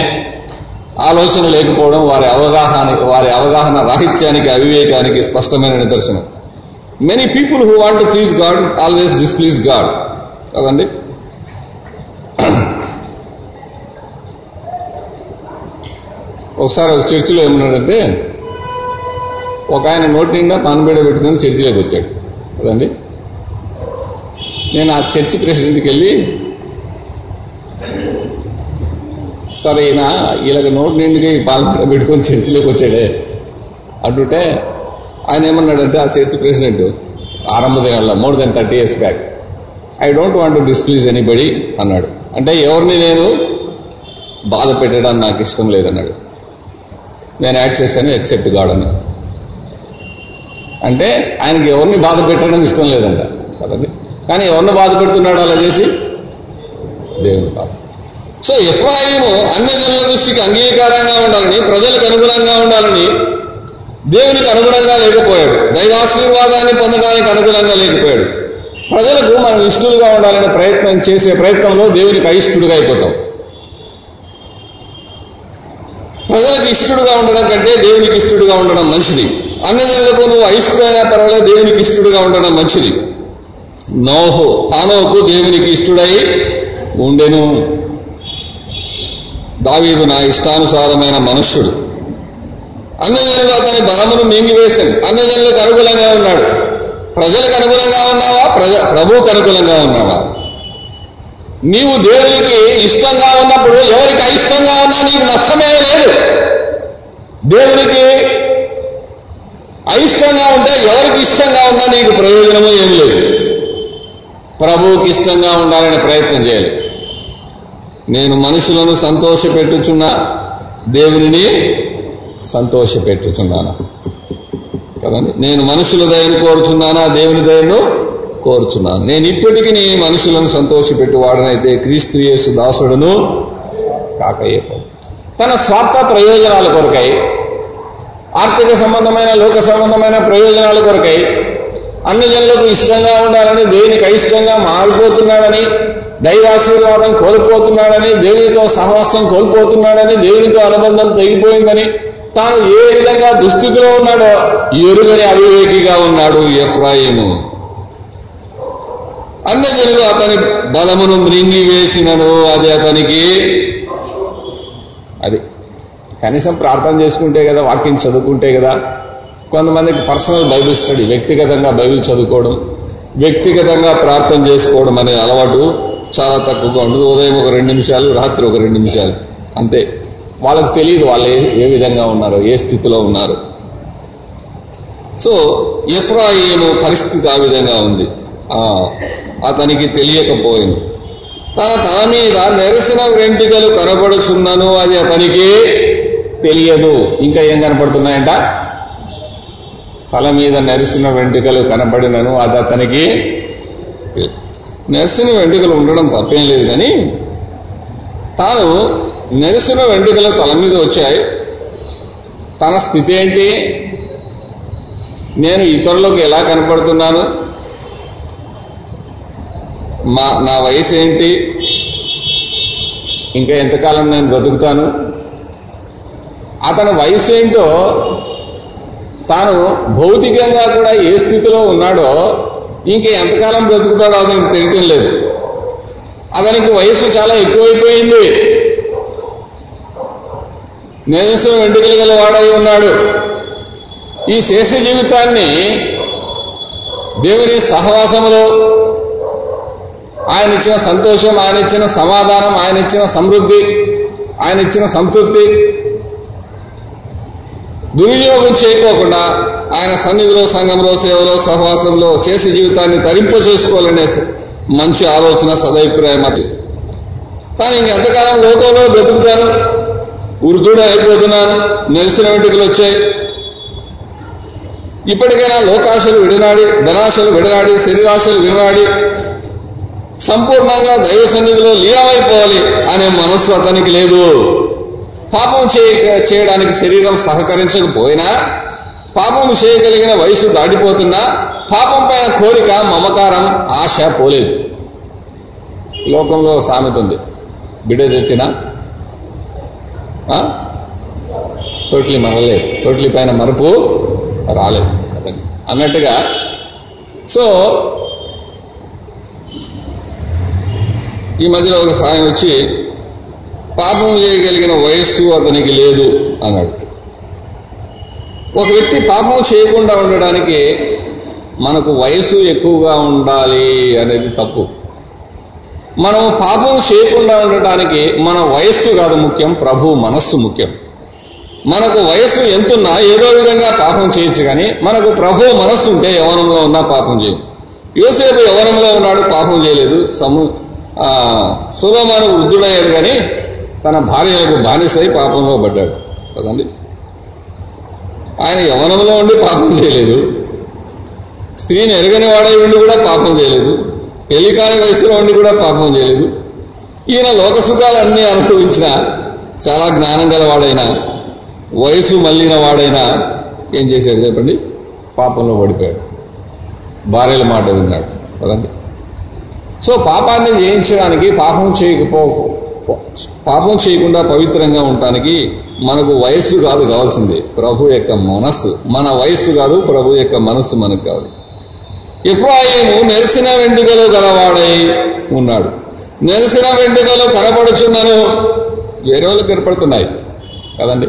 ఆలోచన లేకపోవడం వారి అవగాహన వారి అవగాహన రాహిత్యానికి అవివేకానికి స్పష్టమైన నిదర్శనం. Many people who want to please God always displease God కదండి? ఒకసారి ఒక చర్చిలో ఏమన్నాడంటే ఒక ఆయన నోటి నిండా పానబీడ పెట్టుకుని చర్చిలోకి వచ్చాడు. కదండి నేను ఆ చర్చి ప్రెసిడెంట్కి వెళ్ళి సరే ఈయన ఇలాగ నోటి నిండుగా ఈ పాలపీడ పెట్టుకొని చర్చిలోకి వచ్చాడే. అంటుంటే ఆయన ఏమన్నాడంటే ఆ చర్చి ప్రెసిడెంట్ ఆరంభ దినాల్లో more than thirty years back I don't want to displease anybody అన్నాడు. అంటే ఎవరిని నేను బాధ పెట్టడానికి నాకు ఇష్టం లేదన్నాడు. నేను యాడ్ చేశాను ఎక్సెప్ట్ గాడ్ అని. అంటే ఆయనకి ఎవరిని బాధ పెట్టడం ఇష్టం లేదంట కదండి కానీ ఎవరిని బాధ పెడుతున్నాడు అలా చేసి దేవుని బాధ. సో ఎఫ్రాయిము అన్ని జనుల దృష్టికి అంగీకారంగా ఉండాలని ప్రజలకు అనుగుణంగా ఉండాలని దేవునికి అనుగుణంగా లేకపోయాడు. దైవాశీర్వాదాన్ని పొందడానికి అనుగుణంగా లేకపోయాడు. ప్రజలకు మనం ఇష్టలుగా ఉండాలనే ప్రయత్నం చేసే ప్రయత్నంలో దేవునికి అయిష్టుడుగా అయిపోతాం. ప్రజలకు ఇష్టడుగా ఉండడం కంటే దేవునికి ఇష్టడుగా ఉండడం మంచిది. అన్ని జనులకు నువ్వు అయిష్టుడైనా పర్వాలేదు దేవునికి ఇష్టడుగా ఉండడం మంచిది. నోహు హానోకు దేవునికి ఇష్టడై ఉండెను. దావీదు నా ఇష్టానుసారమైన మనుష్యుడు. అన్నజనులు అతని బలమును మింగివేశాడు అన్నజనులకు అనుకూలంగా ఉన్నాడు. ప్రజలకు అనుకూలంగా ఉన్నావా? ప్రజ ప్రభువుకు అనుకూలంగా ఉన్నావా? నీవు దేవునికి ఇష్టంగా ఉన్నప్పుడు ఎవరికి అయిష్టంగా ఉన్నా నీకు నష్టమే లేదు. దేవునికి అయిష్టంగా ఉంటే ఎవరికి ఇష్టంగా ఉన్నా నీకు ప్రయోజనము ఏం లేదు. ప్రభువుకి ఇష్టంగా ఉండాలని ప్రయత్నం చేయాలి. నేను మనుషులను సంతోషపెట్టుచున్నా దేవుని సంతోషపెట్టుచున్నాను. కదండి? నేను మనుషుల దయను కోరుచున్నానా? దేవుని దయను కోరుచున్నాను నేను ఇప్పటికీ నీ మనుషులను సంతోషపెట్టు వాడనైతే క్రీస్తు యేసు దాసుడును కాకయ్యపో తన స్వార్థ ప్రయోజనాల కొరకై ఆర్థిక సంబంధమైన లోక సంబంధమైన ప్రయోజనాల కొరకై అన్ని జనులకు ఇష్టంగా ఉండాలని దేవునికి అయిష్టంగా మారిపోతున్నాడని దైవాశీర్వాదం కోల్పోతున్నాడని దేవునితో సహవాసం కోల్పోతున్నాడని దేవునితో అనుబంధం తెగిపోయిందని తాను ఏ విధంగా దుస్థితిలో ఉన్నాడో ఎరుగని అవివేకిగా ఉన్నాడు ఎఫ్రాయిము. అన్నజనులు అతని బలమును మృంగివేసినను అది అతనికి అది కనీసం ప్రార్థన చేసుకుంటే కదా వాక్యం చదువుకుంటే కదా కొంతమందికి పర్సనల్ బైబిల్ స్టడీ వ్యక్తిగతంగా బైబిల్ చదువుకోవడం వ్యక్తిగతంగా ప్రార్థన చేసుకోవడం అనే అలవాటు చాలా తక్కువగా ఉంటుంది. ఉదయం ఒక రెండు నిమిషాలు రాత్రి ఒక రెండు నిమిషాలు అంతే. వాళ్ళకి తెలియదు వాళ్ళు ఏ ఏ విధంగా ఉన్నారో ఏ స్థితిలో ఉన్నారు. సో ఎఫ్రాయిము పరిస్థితి ఆ విధంగా ఉంది. అతనికి తెలియకపోయింది. తన తన మీద నెరసిన వెంట్రుకలు కనబడుచున్నాను అది అతనికి తెలియదు. ఇంకా ఏం కనపడుతున్నాయంట? తల మీద నెరిసిన వెంట్రుకలు కనబడినను అది అతనికి నెరిసిన వెంట్రుకలు ఉండడం తప్పేం లేదు కానీ తాను నెరిసిన వెంట్రుకలు తల మీద వచ్చాయి. తన స్థితి ఏంటి? నేను ఇతరులకు ఎలా కనపడుతున్నాను? మా నా వయసు ఏంటి ఇంకా ఎంతకాలం నేను బ్రతుకుతాను? అతని వయసు ఏంటో తాను భౌతికంగా కూడా ఏ స్థితిలో ఉన్నాడో ఇంకా ఎంతకాలం బ్రతుకుతాడో అతనికి తెలియటం లేదు. అతనికి వయసు చాలా ఎక్కువైపోయింది. నిరసన వెంట్రుకలు గల వాడై ఉన్నాడు. ఈ శేష జీవితాన్ని దేవుని సహవాసములో ఆయన ఇచ్చిన సంతోషం ఆయన ఇచ్చిన సమాధానం ఆయన ఇచ్చిన సమృద్ధి ఆయన ఇచ్చిన సంతృప్తి దుర్వినియోగం చేయకోకుండా ఆయన సన్నిధిలో సంఘంలో సేవలో సహవాసంలో శేష జీవితాన్ని తరింప చేసుకోవాలనే మంచి ఆలోచన సదభిప్రాయం అది. తాను ఇంకెంతకాలం లోకంలో బ్రతుకుతాను? వృద్ధుడు అయిపోతున్నాను నిరసన వెంట్రుకలు వచ్చాయి. ఇప్పటికైనా లోకాశలు విడనాడి ధనాశలు విడనాడి శరీరాశలు విడనాడి సంపూర్ణంగా దైవ సన్నిధిలో లీనమైపోవాలి అనే మనస్సు అతనికి లేదు. పాపం చేయడానికి శరీరం సహకరించకపోయినా పాపం చేయగలిగిన వయసు దాటిపోతున్నా పాపం పైన కోరిక మమకారం ఆశ పోలేదు. లోకంలో సామెత ఉంది. బిడ్డ తెచ్చిన తొట్లి మరలేదు తొట్లి పైన మరుపు రాలేదు. కదండి అన్నట్టుగా సో ఈ మధ్యలో ఒక సాయం వచ్చి పాపం చేయగలిగిన వయస్సు అతనికి లేదు అన్నాడు. ఒక వ్యక్తి పాపం చేయకుండా ఉండడానికి మనకు వయసు ఎక్కువగా ఉండాలి అనేది తప్పు. మనం పాపం చేయకుండా ఉండటానికి మన వయస్సు కాదు ముఖ్యం ప్రభు మనస్సు ముఖ్యం. మనకు వయస్సు ఎంతున్నా ఏదో విధంగా పాపం చేయొచ్చు కానీ మనకు ప్రభు మనస్సు ఉంటే యవనంలో ఉన్నా పాపం చేయదు యోసేపు యవనంలో ఉన్నాడు పాపం చేయలేదు. సము సులోమాను వృద్ధుడయ్యాడు కానీ తన భార్యలకు బానిసై పాపంలో పడ్డాడు. కదండి? ఆయన యవనంలో ఉండి పాపం చేయలేదు. స్త్రీని ఎరగని వాడై ఉండి కూడా పాపం చేయలేదు. పెళ్ళి కాని వయసులో ఉండి కూడా పాపం చేయలేదు. ఈయన లోక సుఖాలన్నీ అనుభవించిన చాలా జ్ఞానం గలవాడైనా వయసు మళ్ళిన వాడైనా ఏం చేశాడు చెప్పండి? పాపంలో పడిపోయాడు. భార్యల మాట విన్నాడు. కదండి? సో పాపాన్ని జయించడానికి పాపం చేయకపో పాపం చేయకుండా పవిత్రంగా ఉండటానికి మనకు వయస్సు కాదు కావాల్సింది. ప్రభు యొక్క మనస్సు. మన వయస్సు కాదు ప్రభు యొక్క మనస్సు మనకు కాదు ఇఫ్రాయిము నెరసిన వెంట్రుకలు గలవాడై ఉన్నాడు. నెరసిన వెంట్రుకలు కనపడుచున్నను వేరే వాళ్ళకి కనపడుతున్నాయి. కదండి?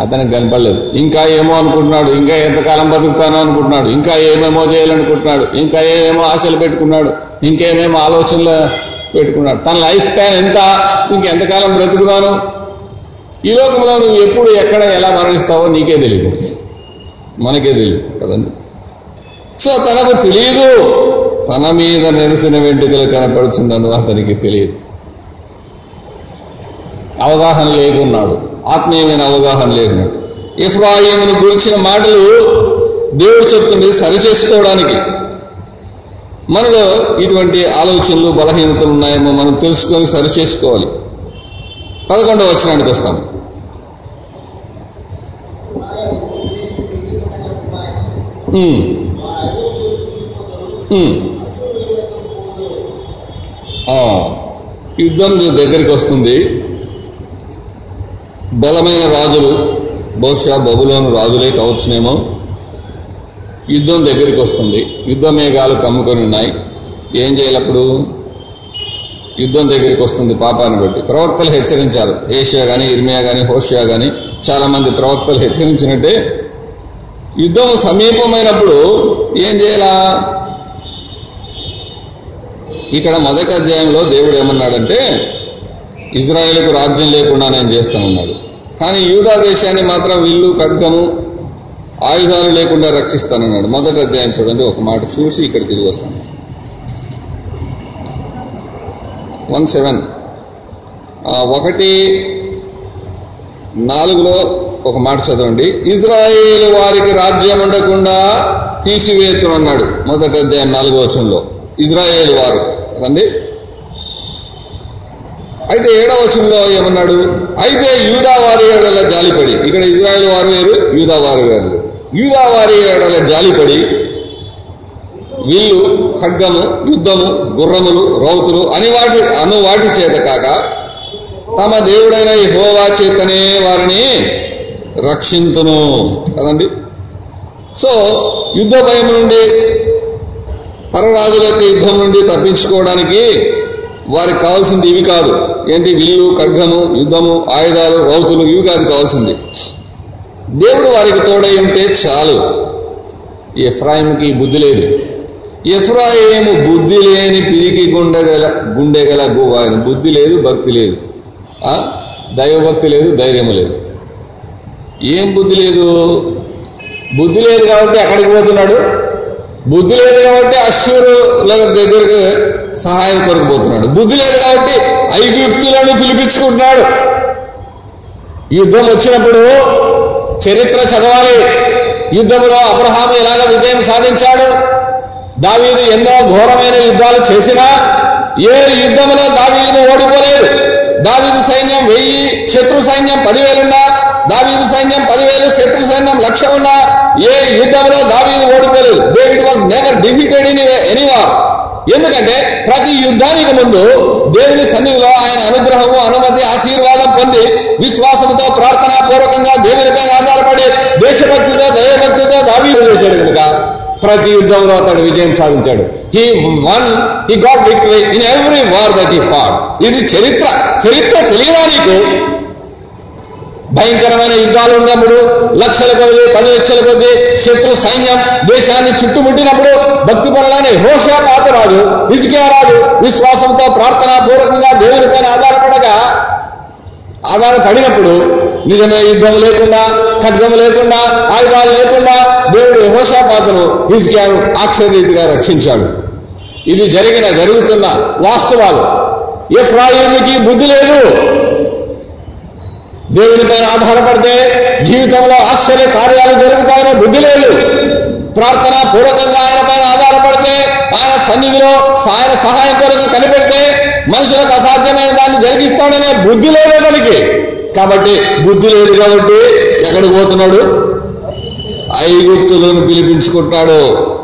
అతనికి కనపడలేదు. ఇంకా ఏమో అనుకుంటున్నాడు ఇంకా ఎంతకాలం బతుకుతానో అనుకుంటున్నాడు ఇంకా ఏమేమో చేయాలనుకుంటున్నాడు ఇంకా ఏమేమో ఆశలు పెట్టుకున్నాడు ఇంకేమేమో ఆలోచనలు పెట్టుకున్నాడు. తన లైఫ్ స్పాన్ ఎంత ఇంకెంతకాలం బ్రతుకుతాను? ఈ లోకంలో నువ్వు ఎప్పుడు ఎక్కడ ఎలా మరణిస్తావో నీకే తెలియదు మనకే తెలియదు కదండి. సో తనకు తెలియదు తన మీద నెరిసిన వెంట్రుకలు కనపడుతుందని అతనికి తెలియదు. అవగాహన లేకున్నాడు. ఆత్మీయమైన అవగాహన లేకున్నాడు ఇఫ్రాయిమును గురించిన మాటలు దేవుడు చెప్తుంది సరిచేసుకోవడానికి. మనలో ఇటువంటి ఆలోచనలు బలహీనతలు ఉన్నాయేమో మనం తెలుసుకొని సరిచేసుకోవాలి. పదకొండవ వచనానికి వస్తాం. యుద్ధం దగ్గరికి వస్తుంది. బలమైన రాజులు బహుశా బబులోను రాజులే కావచ్చునేమో. యుద్ధం దగ్గరికి వస్తుంది. యుద్ధ మేఘాలు కమ్ముకొని ఉన్నాయి. ఏం చేయాలప్పుడు యుద్ధం దగ్గరికి వస్తుంది పాపాన్ని బట్టి. ప్రవక్తలు హెచ్చరించారు. ఏషియా గాని ఇర్మియా గాని హోషియా గాని చాలా మంది ప్రవక్తలు హెచ్చరించినట్టే. యుద్ధం సమీపమైనప్పుడు ఏం చేయాలా? ఇక్కడ మొదటి అధ్యాయంలో దేవుడు ఏమన్నాడంటే ఇజ్రాయేల్కు రాజ్యం లేకుండా నేను చేస్తానన్నాడు. కానీ యూదా దేశాన్ని మాత్రం విల్లు ఖడ్గము ఆయుధాలు లేకుండా రక్షిస్తానన్నాడు. మొదటి అధ్యాయం చూడండి ఒక మాట చూసి ఇక్కడ తిరిగి వస్తాను. వన్ సెవెన్ ఒకటి నాలుగులో ఒక మాట చదవండి. ఇజ్రాయేల్ వారికి రాజ్యం ఉండకుండా తీసివేతునన్నాడు మొదటి అధ్యాయం నాలుగో వచనంలో. ఇజ్రాయేల్ వారు. కదండి అయితే ఏడవ వచనంలో ఏమన్నాడు? అయితే యూదా వారి ఏడల జాలిపడి. ఇక్కడ ఇజ్రాయెల్ వారు వేరు యూదా వారు వేరు యూదా వారి ఏడల జాలిపడి వీళ్ళు ఖడ్గము యుద్ధము గుర్రములు రౌతులు అని వాటి అను వాటి చేత కాక తమ దేవుడైన హోవా చేతనే వారిని రక్షింతును. కదండి? సో యుద్ధ భయం నుండి పరరాజుల యొక్క యుద్ధం నుండి తప్పించుకోవడానికి వారికి కావాల్సింది ఇవి కాదు. ఏంటి? విల్లు ఖడ్గము యుద్ధము ఆయుధాలు రౌతులు ఇవి కాదు కావాల్సింది. దేవుడు వారికి తోడై ఉంటే చాలు. ఎఫ్రాయింకి బుద్ధి లేదు. ఎఫ్రాయిము బుద్ధి లేని పిరికి గుండెగల గుండెగల గువాయన బుద్ధి లేదు భక్తి లేదు. ఆ? దైవభక్తి లేదు ధైర్యం లేదు. ఏం బుద్ధి లేదు? బుద్ధి లేదు కాబట్టి ఎక్కడికి పోతున్నాడు? బుద్ధి లేదు కాబట్టి అశ్వరుల దగ్గరకు సహాయం కొరకు పోతున్నాడు బుద్ధి లేదు కాబట్టి ఐగుప్తులను పిలిపించుకుంటున్నాడు. యుద్ధం వచ్చినప్పుడు చరిత్ర చదవాలి. యుద్ధంలో అబ్రహాం ఎలాగ విజయం సాధించాడు? దావీదు ఎన్నో ఘోరమైన యుద్ధాలు చేసినా ఏ యుద్ధంలో దావీదు ఓడిపోలేదు. దావీదు సైన్యం వెయ్యి శత్రు సైన్యం పదివేలున్నా దావీదు సైన్యం పదివేలు శత్రు సైన్యం లక్ష ఉన్నా ఏ యుద్ధంలో దావీదు ఓడిపోలేదు. David was never defeated in any war ఎందుకంటే ప్రతి యుద్ధానికి ముందు దేవుని సన్నిధిలో ఆయన అనుగ్రహము అనుమతి ఆశీర్వాదం పొంది విశ్వాసంతో ప్రార్థనా పూర్వకంగా దేవునిపై ఆధారపడి దేశభక్తితో దైవభక్తితో దావీదు చేశాడు కనుక ప్రతి యుద్ధంలో అతడు విజయం సాధించాడు. He won he got victory in every war that he fought ఇది చరిత్ర. చరిత్ర తెలియదా నీకు? భయంకరమైన యుద్ధాలు ఉన్నప్పుడు లక్షల కొద్ది పది లక్షల కొద్ది శత్రు సైన్యం దేశాన్ని చుట్టుముట్టినప్పుడు భక్తి పనులని హోషా పాతరాజు ఇసుకే రాజు విశ్వాసంతో ప్రార్థనా పూర్వకంగా దేవునిపైన ఆధారపడగా ఆధారపడినప్పుడు నిజమే యుద్ధం లేకుండా ఖడ్గం లేకుండా ఆయుధాలు లేకుండా దేవుడు హోషాపాతను హిజ్కియాను ఆక్షరీతిగా రక్షించాడు. ఇది జరిగిన జరుగుతున్న వాస్తవాలు. ఎఫ్రాయిమికి బుద్ధి లేదు. దేవునిపైన ఆధారపడితే జీవితంలో ఆశ్చర్య కార్యాలు జరుగుతాయనే బుద్ధి లేదు. ప్రార్థన పూర్వకంగా ఆయన పైన ఆధారపడితే ఆయన సన్నిధిలో ఆయన సహాయం కొరకు కనిపెడితే మనుషులకు అసాధ్యమైన దాన్ని జరిగిస్తాడనే బుద్ధి లేదు అతనికి. కాబట్టి బుద్ధి లేదు కాబట్టి ఎక్కడికి పోతున్నాడు? ఐగుప్తులను పిలిపించుకుంటాడు.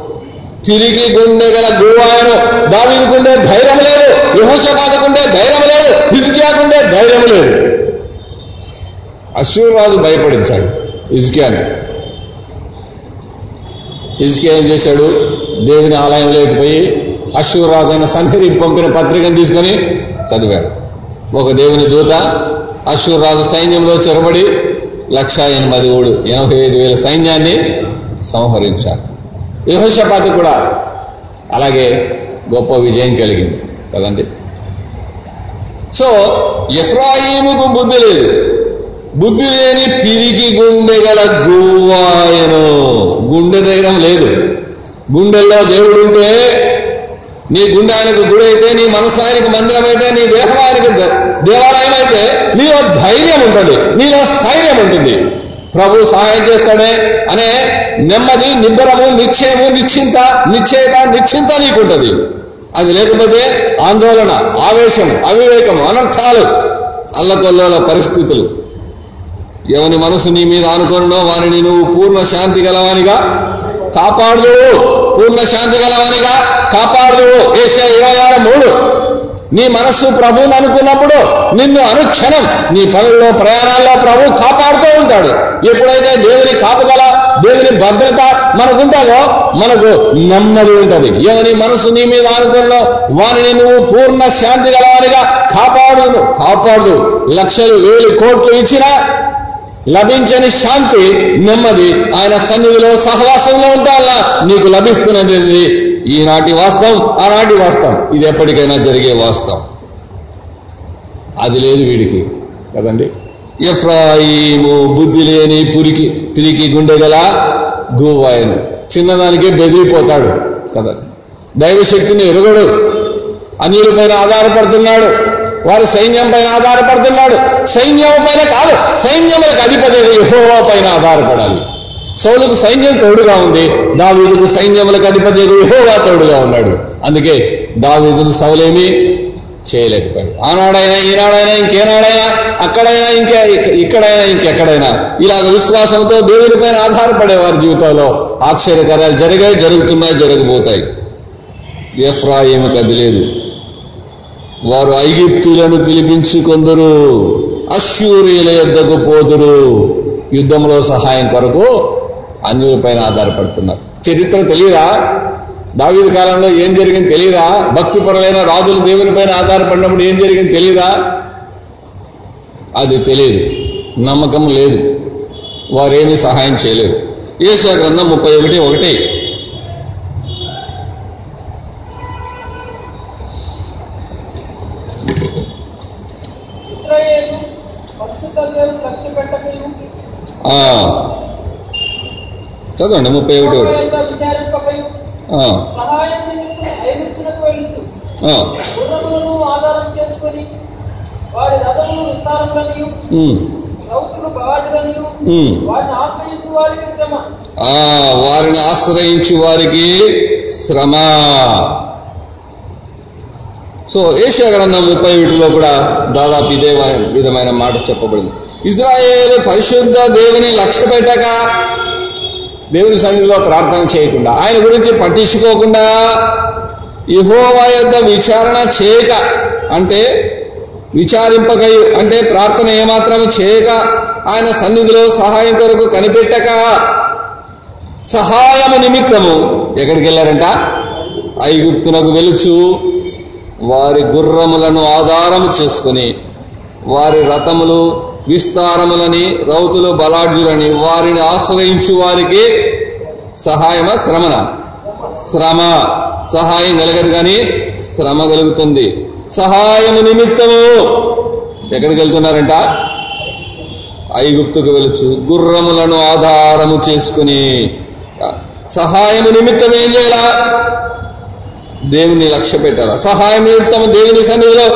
తిరిగి గుండె గల గురువాయను దావీదుకుండే ధైర్యం లేదు యహోషపాతకుండే ధైర్యం లేదు హిజ్కియాకుండే ధైర్యం లేదు. అశ్వరాజు భయపడించాడు. ఇజ్కియాని ఇజ్కియా ఏం చేశాడు? దేవుని ఆలయం లేకపోయి అశ్వరాజు అయిన సంహరి పంపిన పత్రికను తీసుకొని చదివాడు. ఒక దేవుని దూత అశ్వరాజు సైన్యంలో చొరబడి లక్ష ఎనిమిది మూడు ఎనభై ఐదు వేల సైన్యాన్ని సంహరించాడు. యహోషపాతి కూడా అలాగే గొప్ప విజయం కలిగింది. కదండి? సో ఎఫ్రాయిముకు బుద్ధి లేదు. బుద్ధి లేని పిరికి గుండె గల గువ్వాయను గుండె ధైర్యం లేదు. గుండెల్లో దేవుడు ఉంటే నీ గుండె ఆయనకు గుడి అయితే నీ మనసు ఆయనకు మందిరం అయితే నీ దేహం ఆయనకు దేవాలయం అయితే నీలో ధైర్యం ఉంటుంది నీలో స్థైర్యం ఉంటుంది. ప్రభు సహాయం చేస్తాడే అనే నెమ్మది నిబ్బరము నిశ్చయము నిశ్చింత నిశ్చయత నిశ్చింత నీకుంటుంది. అది లేకపోతే ఆందోళన ఆవేశం అవివేకం అనర్థాలు అల్లకొల్లోల పరిస్థితులు. ఎవని మనసు నీ మీద అనుకున్నో వారిని నువ్వు పూర్ణ శాంతి గలవానిగా కాపాడు పూర్ణ శాంతి గలవానిగా కాపాడు ఏషియా ఇరవై ఆరు మూడు. నీ మనస్సు ప్రభువుని అనుకున్నప్పుడు నిన్ను అనుక్షణం నీ పనుల్లో ప్రయాణాల్లో ప్రభు కాపాడుతూ ఉంటాడు. ఎప్పుడైతే దేవుని కాపుదల దేవుని భద్రత మనకుంటుందో మనకు నెమ్మది ఉంటది. ఎవని మనసు నీ మీద అనుకున్నో వారిని నువ్వు పూర్ణ శాంతి గలవానిగా కాపాడు కాపాడు. లక్షలు వేలు కోట్లు ఇచ్చినా లభించని శాంతి నెమ్మది. ఆయన సన్నిధిలో సహవాసంలో ఉండాలా. నీకు లభిస్తున్నది ఈనాటి వాస్తవం ఆనాటి వాస్తవం. ఇది ఎప్పటికైనా జరిగే వాస్తవం. అది లేదు వీడికి. కదండి? ఎఫ్రాయిము బుద్ధి లేని పురికి పిరికి గుండె గల గువ్వాయను చిన్నదానికే బెదిరిపోతాడు. కదా దైవశక్తిని ఎరుగడు. అన్యుల పైన ఆధారపడుతున్నాడు. వారు సైన్యం పైన ఆధారపడుతున్నాడు. సైన్యం పైన కాదు సైన్యములకు అధిపతి యహోవా పైన ఆధారపడాలి. సౌలుకు సైన్యం తోడుగా ఉంది దావీదుకు సైన్యములకు అధిపతి యహోవా తోడుగా ఉన్నాడు. అందుకే దావీదును సౌలేమి చేయలేకపోయాడు. ఆనాడైనా ఈనాడైనా ఇంకేనాడైనా అక్కడైనా ఇంకే ఇక్కడైనా ఇంకెక్కడైనా ఇలాగ విశ్వాసంతో దేవుని పైన ఆధారపడే వారి జీవితంలో ఆశ్చర్యకరాలు జరిగాయి జరుగుతున్నాయి జరగబోతాయి. ఎఫ్రాయిముకు అది లేదు. వారు ఐగిప్తులను పిలిపించుకొందరు అశ్యూరియుల యుద్ధకు పోదురు. యుద్ధంలో సహాయం కొరకు అన్యులపైన ఆధారపడుతున్నారు. చరిత్ర తెలియదా? దావీద కాలంలో ఏం జరిగింది తెలియదా? భక్తిపరులైన రాజులు దేవునిపైన ఆధారపడినప్పుడు ఏం జరిగింది తెలియదా? అది తెలియదు. నమ్మకం లేదు. వారేమీ సహాయం చేయలేదు. ఏసా గ్రంథం ముప్పై ఒకటి ఒకటి ఇస్రాయేలు పరిశుద్ధతను లక్ష్య పెట్టకయు ఆ, చదవండి ముప్పై ఒకటి ఒకటి యెహోవా యొద్ద విచారింపకయు ఆ, సహాయం నిమిత్తం ఐగుప్తునకు వెళుతూ ఆ, గుర్రములను ఆధారం చేసుకొని వారి రథములు విస్తారములనియు ఆశ్రయించు వారికి శ్రమ. ఆ, వారిని ఆశ్రయించు వారికి శ్రమ. సో ఏషియా గ్రంథం ముప్పై ఒకటిలో కూడా దాదాపు ఇదే విధమైన మాట చెప్పబడింది. ఇజ్రాయేల్ పరిశుద్ధ దేవుని లక్ష్య పెట్టక దేవుని సన్నిధిలో ప్రార్థన చేయకుండా ఆయన గురించి పట్టించుకోకుండా యహోవా యొక్క విచారణ చేయక అంటే విచారింపకై అంటే ప్రార్థన ఏమాత్రం చేయక ఆయన సన్నిధిలో సహాయం కొరకు కనిపెట్టక సహాయము నిమిత్తము ఎక్కడికి వెళ్ళారంట? ఐగుప్తునకు వెలుచు వారి గుర్రములను ఆధారము చేసుకుని వారి రథములు విస్తారములని రౌతులు బలాఢ్యులని వారిని ఆశ్రయించు వారికి సహాయమ శ్రమన? శ్రమ. సహాయం కలగదు కానీ శ్రమ కలుగుతుంది సహాయము నిమిత్తము. ఎక్కడికి వెళ్తున్నారంట? ఐగుప్తుకు వెళ్ళొచ్చు. గుర్రములను ఆధారము చేసుకుని. సహాయము నిమిత్తం ఏం చేయాలా? దేవుని లక్ష్య పెట్టాలా? సహాయం నిమిత్తం దేవుని సన్నిధిలో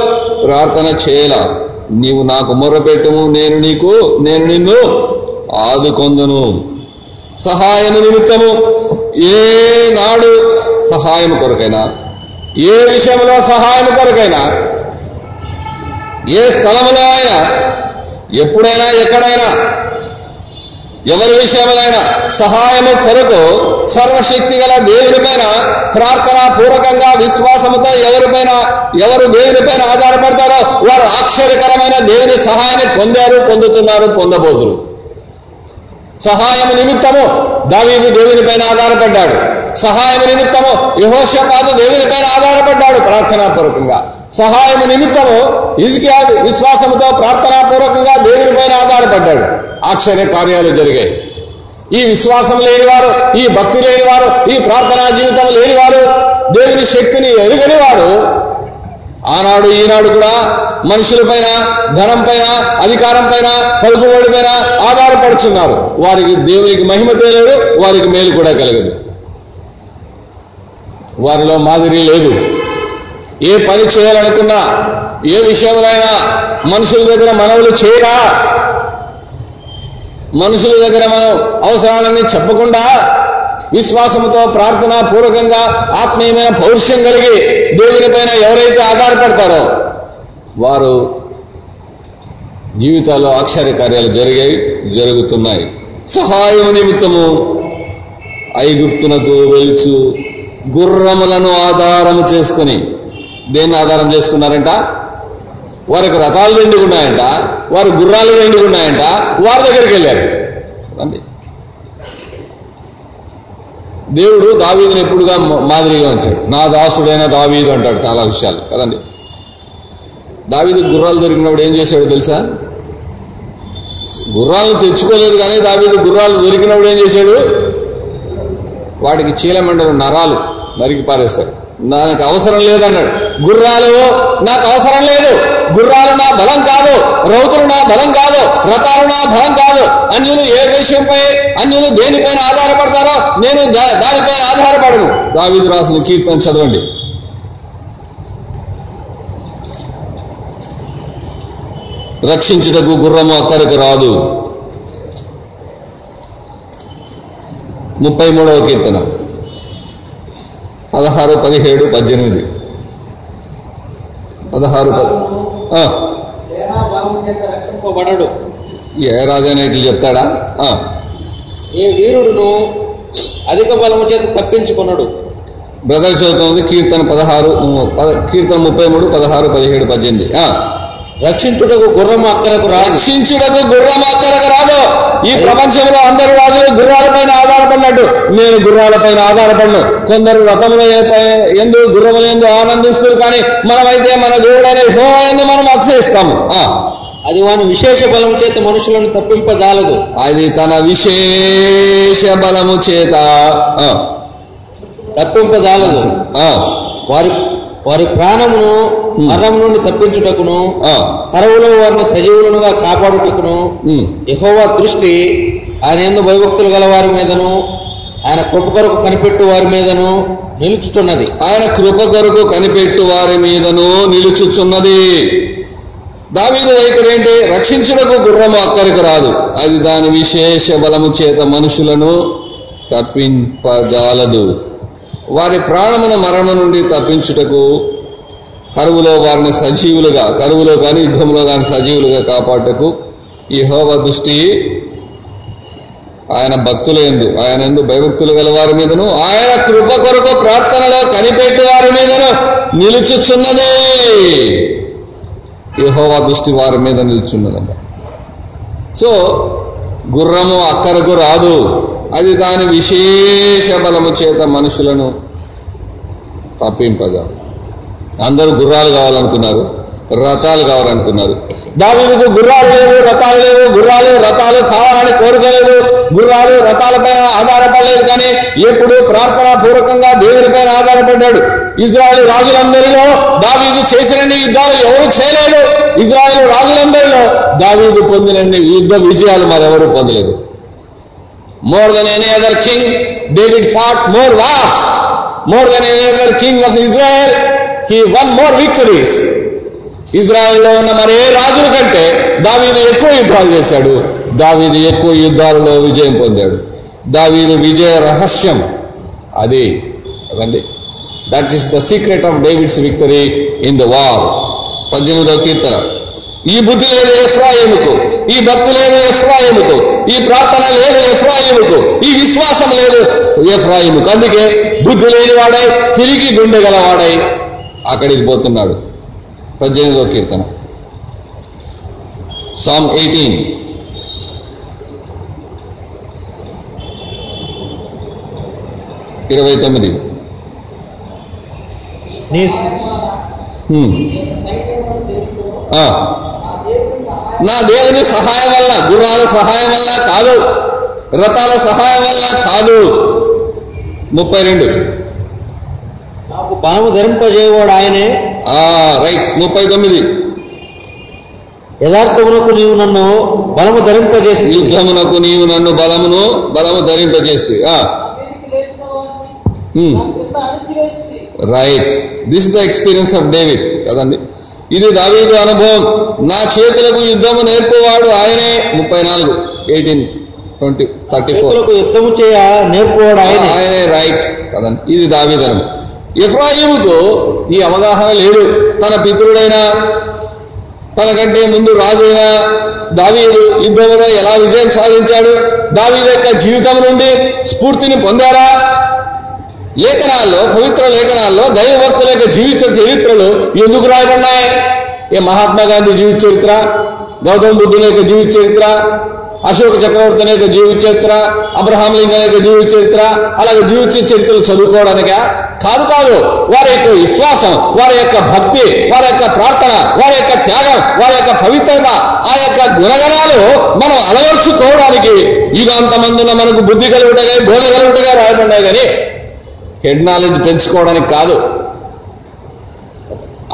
ప్రార్థన చేయాల? నీవు నాకు మొర్రపెట్టుము నేను నీకు నేను నిన్ను ఆదుకొందును. సహాయము నిమిత్తము. ఏ నాడు సహాయం కొరకైనా ఏ విషయంలో సహాయం కొరకైనా ఏ స్థలములో అయినా ఎప్పుడైనా ఎక్కడైనా ఎవరి విషయములైనా సహాయము కొరకు సర్వశక్తి గల దేవునిపైన ప్రార్థన పూర్వకంగా విశ్వాసముతో ఎవరిపైన ఎవరు దేవునిపైన ఆధారపడతారో వారు ఆశ్చర్యకరమైన దేవుని సహాయాన్ని పొందారు పొందుతున్నారు పొందబోతురు సహాయం నిమిత్తము దావీదు దేవునిపైన ఆధారపడ్డాడు. సహాయం నిమిత్తము యహోషపాదు దేవునిపైన ఆధారపడ్డాడు ప్రార్థనాపూర్వకంగా సహాయం నిమిత్తము ఇజికియా విశ్వాసముతో ప్రార్థనాపూర్వకంగా దేవునిపైన ఆధారపడ్డాడు. ఆశ్చర్య కార్యాలు జరిగాయి. ఈ విశ్వాసం లేనివారు ఈ భక్తి లేనివారు ఈ ప్రార్థనా జీవితం లేనివారు దేవుని శక్తిని ఎరుగని వారు ఆనాడు ఈనాడు కూడా మనుషులపైన ధనం పైన అధికారం పైన పలుకుబడి పైన ఆధారపడుచున్నారు. వారికి దేవునికి మహిమ తెలియదు వారికి మేలు కూడా కలగదు. వారిలో మాదిరి లేదు. ఏ పని చేయాలనుకున్నా ఏ విషయంలోనైనా మనుషుల దగ్గర మనవులు చేయరా మనుషుల దగ్గర మనం అవసరాలన్నీ చెప్పకుండా విశ్వాసంతో ప్రార్థన పూర్వకంగా ఆత్మీయమైన పౌరుషం కలిగి దేవుని పైన ఎవరైతే ఆధారపడతారో వారు జీవితాల్లో ఆశ్చర్య కార్యాలు జరిగాయి జరుగుతున్నాయి. సహాయం నిమిత్తము ఐగుప్తునకు వెలుచు గుర్రములను ఆధారము చేసుకుని దేన్ని ఆధారం చేసుకున్నారంట? వారికి రథాలు దండుకున్నాయంట వారు గుర్రాలు దండుకున్నాయంట వారి దగ్గరికి వెళ్ళారు. దేవుడు దావీదుని ఎప్పుడుగా మాదిరిగా ఉంచాడు. నా దాసుడైన దావీదు అంటాడు చాలా విషయాలు కదండి? దావీదు గుర్రాలు దొరికినప్పుడు ఏం చేశాడు తెలుసా? గుర్రాలను తెచ్చుకోలేదు కానీ దావీదు గుర్రాలు దొరికినప్పుడు ఏం చేశాడు? వాటికి చీలమండలు నరాలు నరికి పారేస్తారు నాకు అవసరం లేదన్నాడు. గుర్రాలు నాకు అవసరం లేదు. గుర్రాలు నా బలం కాదు రౌతులు నా బలం కాదు రథాలు నా బలం కాదు. అన్యులు ఏ విషయంపై అన్యులు దేనిపైన ఆధారపడతారో నేను దా- దానిపైన ఆధారపడను. దావీదు రాసిన కీర్తన చదవండి. రక్షించుటకు గుర్రము అక్కడికి రాదు. ముప్పై మూడవ కీర్తన. పదహారు పదిహేడు పద్దెనిమిది. పదహారు పద్- ఆ, సేనా బలము చేత రక్షింపబడడు. ఏ రాజైనా ఇట్లా చెప్తాడా? ఆ, ఏ వీరుడును అధిక బలము చేత తప్పించుకున్నాడు బ్రదర్ చదువుతుంది కీర్తన పదహారు కీర్తన ముప్పై మూడు పదహారు పదిహేడు పద్దెనిమిది. ఆ, రక్షించుటకు గుర్రము అక్కరకు రాదు. రక్షించుటకు గుర్రం అక్కరకు రాదు. ఈ ప్రపంచంలో అందరు రాజులు గుర్రాలపైన ఆధారపడినట్టు. నేను గుర్రాలపైన ఆధారపడను. కొందరు రథముల ఎందు గుర్రముల ఎందు ఆనందిస్తారు కానీ మనమైతే మన దేవుడైన యెహోవా యందు మనం అతిశయిస్తాము. ఆ, అది వాని విశేష బలము చేత మనుషులను తప్పింపజాలదు. అది తన విశేష బలము చేత. ఆ, తప్పింపజాలదు. ఆ, వారి వారి ప్రాణమును మరణం నుండి తప్పించుటకును ఆ, కరువులో వారిని సజీవులనుగా కాపాడుటకును. యెహోవా దృష్టి ఆయన ఎందు భయభక్తులు గల వారి మీదను ఆయన కృప కొరకు కనిపెట్టు వారి మీదను నిలుచుచున్నది. ఆయన కృప కొరకు కనిపెట్టు వారి మీదను నిలుచుచున్నది. దావీదు వైఖరి ఏంటి? రక్షించుటకు గుర్రము అక్కడికి రాదు. అది దాని విశేష బలము చేత మనుషులను తప్పింపజాలదు. వారి ప్రాణమున మరణం నుండి తప్పించుటకు కరువులో వారిని సజీవులుగా కరువులో కానీ యుద్ధంలో కానీ సజీవులుగా కాపాడుటకు ఈ హోవ దృష్టి ఆయన భక్తులందు ఆయన ఎందు భయభక్తులు గల వారి మీదను ఆయన కృప కొరకు ప్రార్థనలో కనిపెట్టి వారి మీదను నిలుచుచున్నది. యహోవా దృష్టి వారి మీద నిలుచున్నదంట. సో గుర్రము అక్కరకు రాదు. అది దాని విశేష బలము చేత మనుషులను తప్పింపదా అందరూ గుర్రాలు కావాలనుకున్నారు రథాలు కావాలనుకున్నారు. దావీదుకు గుర్రాలు లేవు రథాలు లేవు గుర్రాలు రథాలు కావాలని కోరుకోలేదు గుర్రాలు రథాలపైన ఆధారపడలేదు కానీ ఎప్పుడు ప్రార్థనా పూర్వకంగా దేవునిపైన ఆధారపడ్డాడు. ఇజ్రాయెల్ రాజులందరిలో దావీదు చేసినన్ని యుద్ధాలు ఎవరు చేయలేదు. ఇజ్రాయెల్ రాజులందరిలో దావీదు పొందినన్ని యుద్ధ విజయాలు మరెవరూ పొందలేదు. More than any other king David fought more was more than any other king of Israel he won more victories ఇజ్రాయెల్లో ఉన్న మరే రాజుల కంటే దావీదు ఎక్కువ యుద్ధాలు చేశాడు. దావీదు ఎక్కువ యుద్ధాలలో విజయం పొందాడు. దావీదు విజయ రహస్యం అది. అదండి. That is the secret of David's victory in the war పద్దెనిమిదవ కీర్తన. ఈ బుద్ధి లేదు ఎఫ్రాయిముకు ఈ భక్తి లేదు ఎఫ్రాయిముకు ఈ ప్రార్థన లేదు ఎఫ్రాయిముకు ఈ విశ్వాసం లేదు ఎఫ్రాయిముకు అందుకే బుద్ధి లేని వాడై తిరిగి గుండె గలవాడై అక్కడికి పోతున్నాడు. పద్దెనిమిదవ కీర్తన. సామ్ ఎయిటీన్ ఇరవై తొమ్మిది. నీ. ఆ. నా దేవుని సహాయం వల్ల గుర్రాల సహాయం వల్ల కాదు. రథాల సహాయం వల్ల కాదు. ముప్పై రెండు నాకు బలము ధరింపజేయవాడు ఆయనే. ఆ రైట్. ముప్పై తొమ్మిది యథార్థమునకు నీవు నన్ను బలము ధరింపజేసి. యుద్ధమునకు నీవు నన్ను బలమును బలము ధరింపజేస్తే right this the experience of David కదండి? ఇది దావీదు అనుభవం. నా చేతులకు యుద్ధము నేర్పువాడు ఆయనే. ముప్పై నాలుగు ఎయిటీన్ ట్వంటీ థర్టీ ఫోర్. యుద్ధము చేయ నేర్పువాడు ఆయనే. ఆయనే రైట్ కదండి. ఇది దావీదనం ఇఫ్రాయిముకు ఈ అవగాహన లేదు. తన పితృడైన తనకంటే ముందు రాజైన దావీదు యుద్ధంలో ఎలా విజయం సాధించాడు? దావీదు యొక్క జీవితం నుండి స్ఫూర్తిని పొందారా? లేఖనాల్లో పవిత్ర లేఖనాల్లో దైవభక్తుల యొక్క జీవిత చరిత్రలు ఎందుకు రాయబడినాయి? ఏ మహాత్మా గాంధీ జీవిత చరిత్ర గౌతమ బుద్ధుని యొక్క జీవిత చరిత్ర అశోక చక్రవర్తి యొక్క జీవిత చరిత్ర అబ్రహాం లింగన్ యొక్క జీవిత చరిత్ర అలాగే జీవిత చరిత్రలు చదువుకోవడానికా? కాదు కాదు. వారి యొక్క విశ్వాసం వారి యొక్క భక్తి వారి యొక్క ప్రార్థన వారి యొక్క త్యాగం వారి యొక్క పవిత్రత ఆ యొక్క గుణగణాలు మనం అలవర్చుకోవడానికి యుగాంతమందున మనకు బుద్ధి కలుగుటగా బోధ కలుగుటగా రాయబడినాయి కానీ హెడ్ నాలెడ్జ్ పెంచుకోవడానికి కాదు.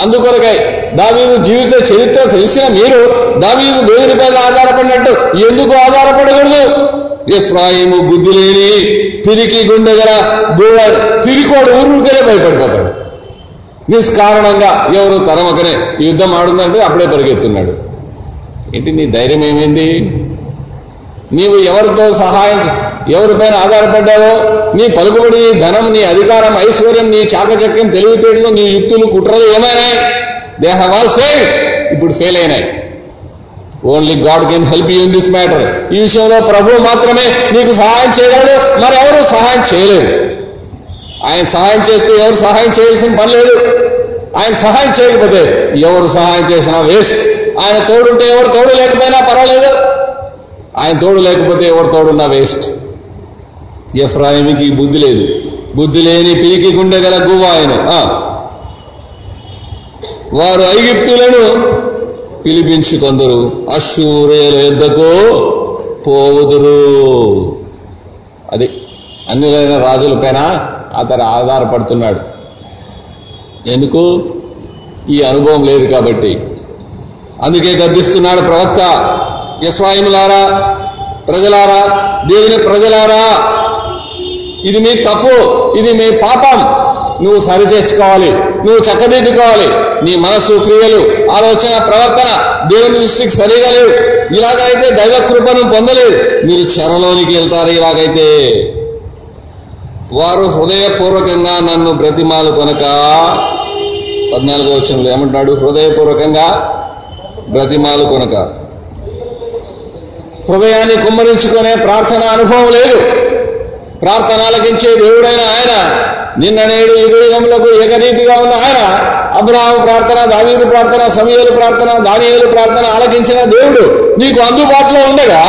అందుకొరకై దావీదు జీవిత చరిత్ర తెలిసిన మీరు దావీదు దేవునిపై ఆధారపడినట్టు ఎందుకు ఆధారపడకూడదు? ఎఫ్రాయిము బుద్ధి లేని పిరికి గుండెగల దూడ పిరికోడు ఊరుకనే భయపడిపోతాడు. నిష్కారణంగా ఎవరు తరమకనే యుద్ధం ఆడుందంటే అప్పుడే పరిగెత్తున్నాడు. ఏంటి నీ ధైర్యం ఏమైంది? నీవు ఎవరితో సహాయం ఎవరిపైన ఆధారపడ్డావో నీ పలుకుబడి నీ ధనం నీ అధికారం ఐశ్వర్యం నీ చాకచక్యం తెలివితేటలు నీ యుక్తులు కుట్రలు ఏమైనాయి? దే హ్యావ్ ఆల్ ఫెయిల్ ఇప్పుడు ఫెయిల్ అయినాయి. Only God can help you in this matter ఈ విషయంలో ప్రభు మాత్రమే నీకు సహాయం చేయగలడు. మరి ఎవరు సహాయం చేయలేరు ఆయన సహాయం చేస్తే ఎవరు సహాయం చేయాల్సిన పని లేదు. ఆయన సహాయం చేయకపోతే ఎవరు సహాయం చేసినా వేస్ట్ ఆయన తోడుంటే ఎవరు తోడు లేకపోయినా పర్వాలేదు. ఆయన తోడు లేకపోతే ఎవరు తోడున్నా వేస్ట్ ఎఫ్రాయిమికి బుద్ధి లేదు. బుద్ధి లేని పిరికి గుండె గల గువ్వ ఆయన. ఆ. వారు ఐగిప్తులను పిలిపించి కొందరు అశూరేల యుద్ధకు పోవుదురు. అది అన్నిలైన రాజుల పైన అతను ఆధారపడుతున్నాడు. ఎందుకు? ఈ అనుభవం లేదు కాబట్టి. అందుకే గద్దిస్తున్నాడు ప్రవక్త. ఎఫ్రాయిములారా ప్రజలారా దేవుని ప్రజలారా ఇది మీ తప్పు ఇది మీ పాపం. నువ్వు సరి చేసుకోవాలి నువ్వు చక్కదిద్దుకోవాలి. నీ మనస్సు క్రియలు ఆలోచన ప్రవర్తన దేవుని దృష్టికి సరిగా లేవు. ఇలాగైతే దైవ కృపను పొందలేవు మీరు చెరలోనికి వెళ్తారు ఇలాగైతే. వారు హృదయపూర్వకంగా నన్ను బ్రతిమాలు కొనక పద్నాలుగో వచనంలో ఏమంటున్నాడు? హృదయపూర్వకంగా బ్రతిమాలు కొనక. హృదయాన్ని కుమ్మరించుకునే ప్రార్థన అనుభవం లేదు. ప్రార్థన ఆలకించే దేవుడైన ఆయన. నిన్న నేడు ఏకరీతిగా ఉన్న ఆయన. అబ్రహాం ప్రార్థన దావీదు ప్రార్థన సమయలు ప్రార్థన దానియలు ప్రార్థన ఆలకించిన దేవుడు నీకు అందుబాటులో ఉండగా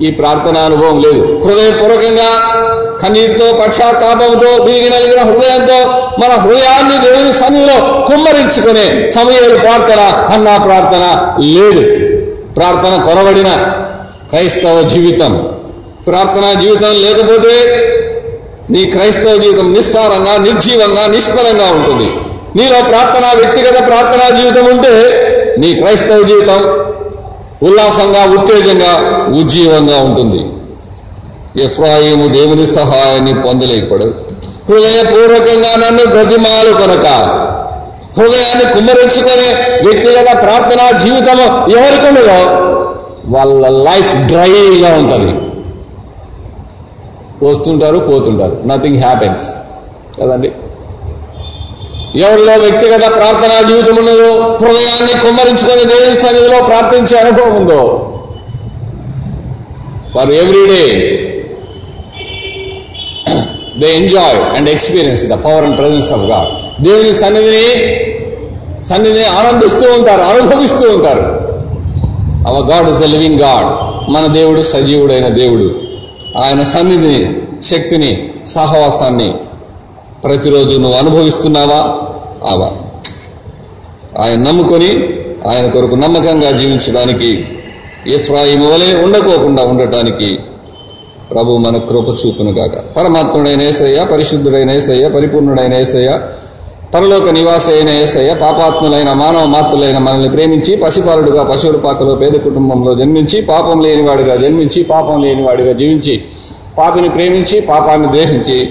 ఈ ప్రార్థన అనుభవం లేదు. హృదయపూర్వకంగా కన్నీటితో పశ్చాత్తాపంతో వీగి నలిగిన హృదయంతో మన హృదయాన్ని దేవుని సన్నిలో కుమ్మరించుకునే సమయాలు ప్రార్థన అన్న ప్రార్థన లేదు. ప్రార్థన కొరబడిన క్రైస్తవ జీవితం. ప్రార్థనా జీవితం లేకపోతే నీ క్రైస్తవ జీవితం నిస్సారంగా నిర్జీవంగా నిష్ఫలంగా ఉంటుంది. నీలో ప్రార్థన వ్యక్తిగత ప్రార్థనా జీవితం ఉంటే నీ క్రైస్తవ జీవితం ఉల్లాసంగా ఉత్తేజంగా ఉజ్జీవంగా ఉంటుంది. ఎఫ్రాయిము దేవుని సహాయాన్ని పొందలేకపడు. హృదయపూర్వకంగా నన్ను బ్రతిమాలు కొనక హృదయాన్ని కుమ్మరించుకునే వ్యక్తిగత ప్రార్థనా జీవితం ఎవరికి ఉండదో వాళ్ళ లైఫ్ డ్రైగా ఉంటుంది. వస్తుంటారు పోతుంటారు. నథింగ్ హ్యాపెన్స్ కదండి? ఎవరిలో వ్యక్తిగత ప్రార్థనా జీవితం ఉన్నదో హృదయాన్ని కుమ్మరించుకొని దేవుని సన్నిధిలో ప్రార్థించే అనుభవం ఉందో వారు everyday they enjoy and experience the power and presence of God దేవుని సన్నిధిని సన్నిధిని ఆనందిస్తూ ఉంటారు అనుభవిస్తూ ఉంటారు. Our God is a living God మన దేవుడు సజీవుడైన దేవుడు. ఆయన సన్నిధిని శక్తిని సహవాసాన్ని ప్రతిరోజు నువ్వు అనుభవిస్తున్నావా? ఆవా. ఆయన నమ్ముకొని ఆయన కొరకు నమ్మకంగా జీవించడానికి ఎఫ్రాయిం వలె ఉండకోకుండా ఉండటానికి ప్రభు మన కృప చూపును గాక. పరమాత్ముడైన ఏసయ్య పరిశుద్ధుడైన ఏసయ్య పరిపూర్ణుడైన ఏసయ్య పరలోక నివాస అయిన ఏసయ్య పాపాత్ములైన మానవ మాతృలైన మనల్ని ప్రేమించి పసిపాలుడుగా పశువుల పాకలో పేద కుటుంబంలో జన్మించి పాపం లేనివాడిగా జన్మించి పాపం లేనివాడిగా జీవించి పాపిని ప్రేమించి పాపాన్ని ద్వేషించి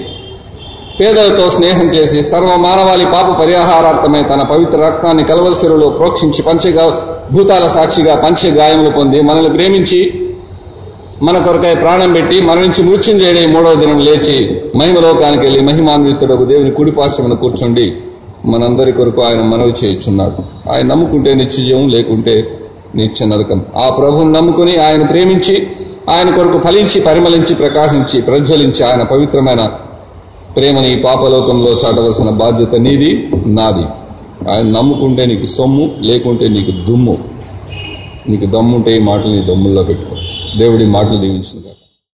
పేదలతో స్నేహం చేసి సర్వ మానవాళి పాప పరిహారార్థమై తన పవిత్ర రక్తాన్ని కలవలసిరులో ప్రోక్షించి పంచగా భూతాల సాక్షిగా పంచ గాయములు పొంది మనల్ని ప్రేమించి మన కొరకై ప్రాణం పెట్టి మరణించి నుంచి మృత్యుంజయుడే మూడవ దినం లేచి మహిమలోకానికి వెళ్ళి ఒక దేవుని కుడిపాశ్రమను కూర్చోండి. మనందరి కొరకు ఆయన మనవి చేయించున్నాడు. ఆయన నమ్ముకుంటే నిత్యజీవం లేకుంటే నిత్య నరకం. ఆ ప్రభువును నమ్ముకుని ఆయన ప్రేమించి ఆయన కొరకు ఫలించి పరిమళించి ప్రకాశించి ప్రజ్వలించి ఆయన పవిత్రమైన ప్రేమని ఈ పాపలోకంలో చాటవలసిన బాధ్యత నీది నాది. ఆయన నమ్ముకుంటే నీకు సొమ్ము లేకుంటే నీకు దుమ్ము. నీకు దమ్ముంటే ఈ మాటలు నీ దమ్ముల్లో పెట్టుకో. దేవుడి మాటలు దీవించింది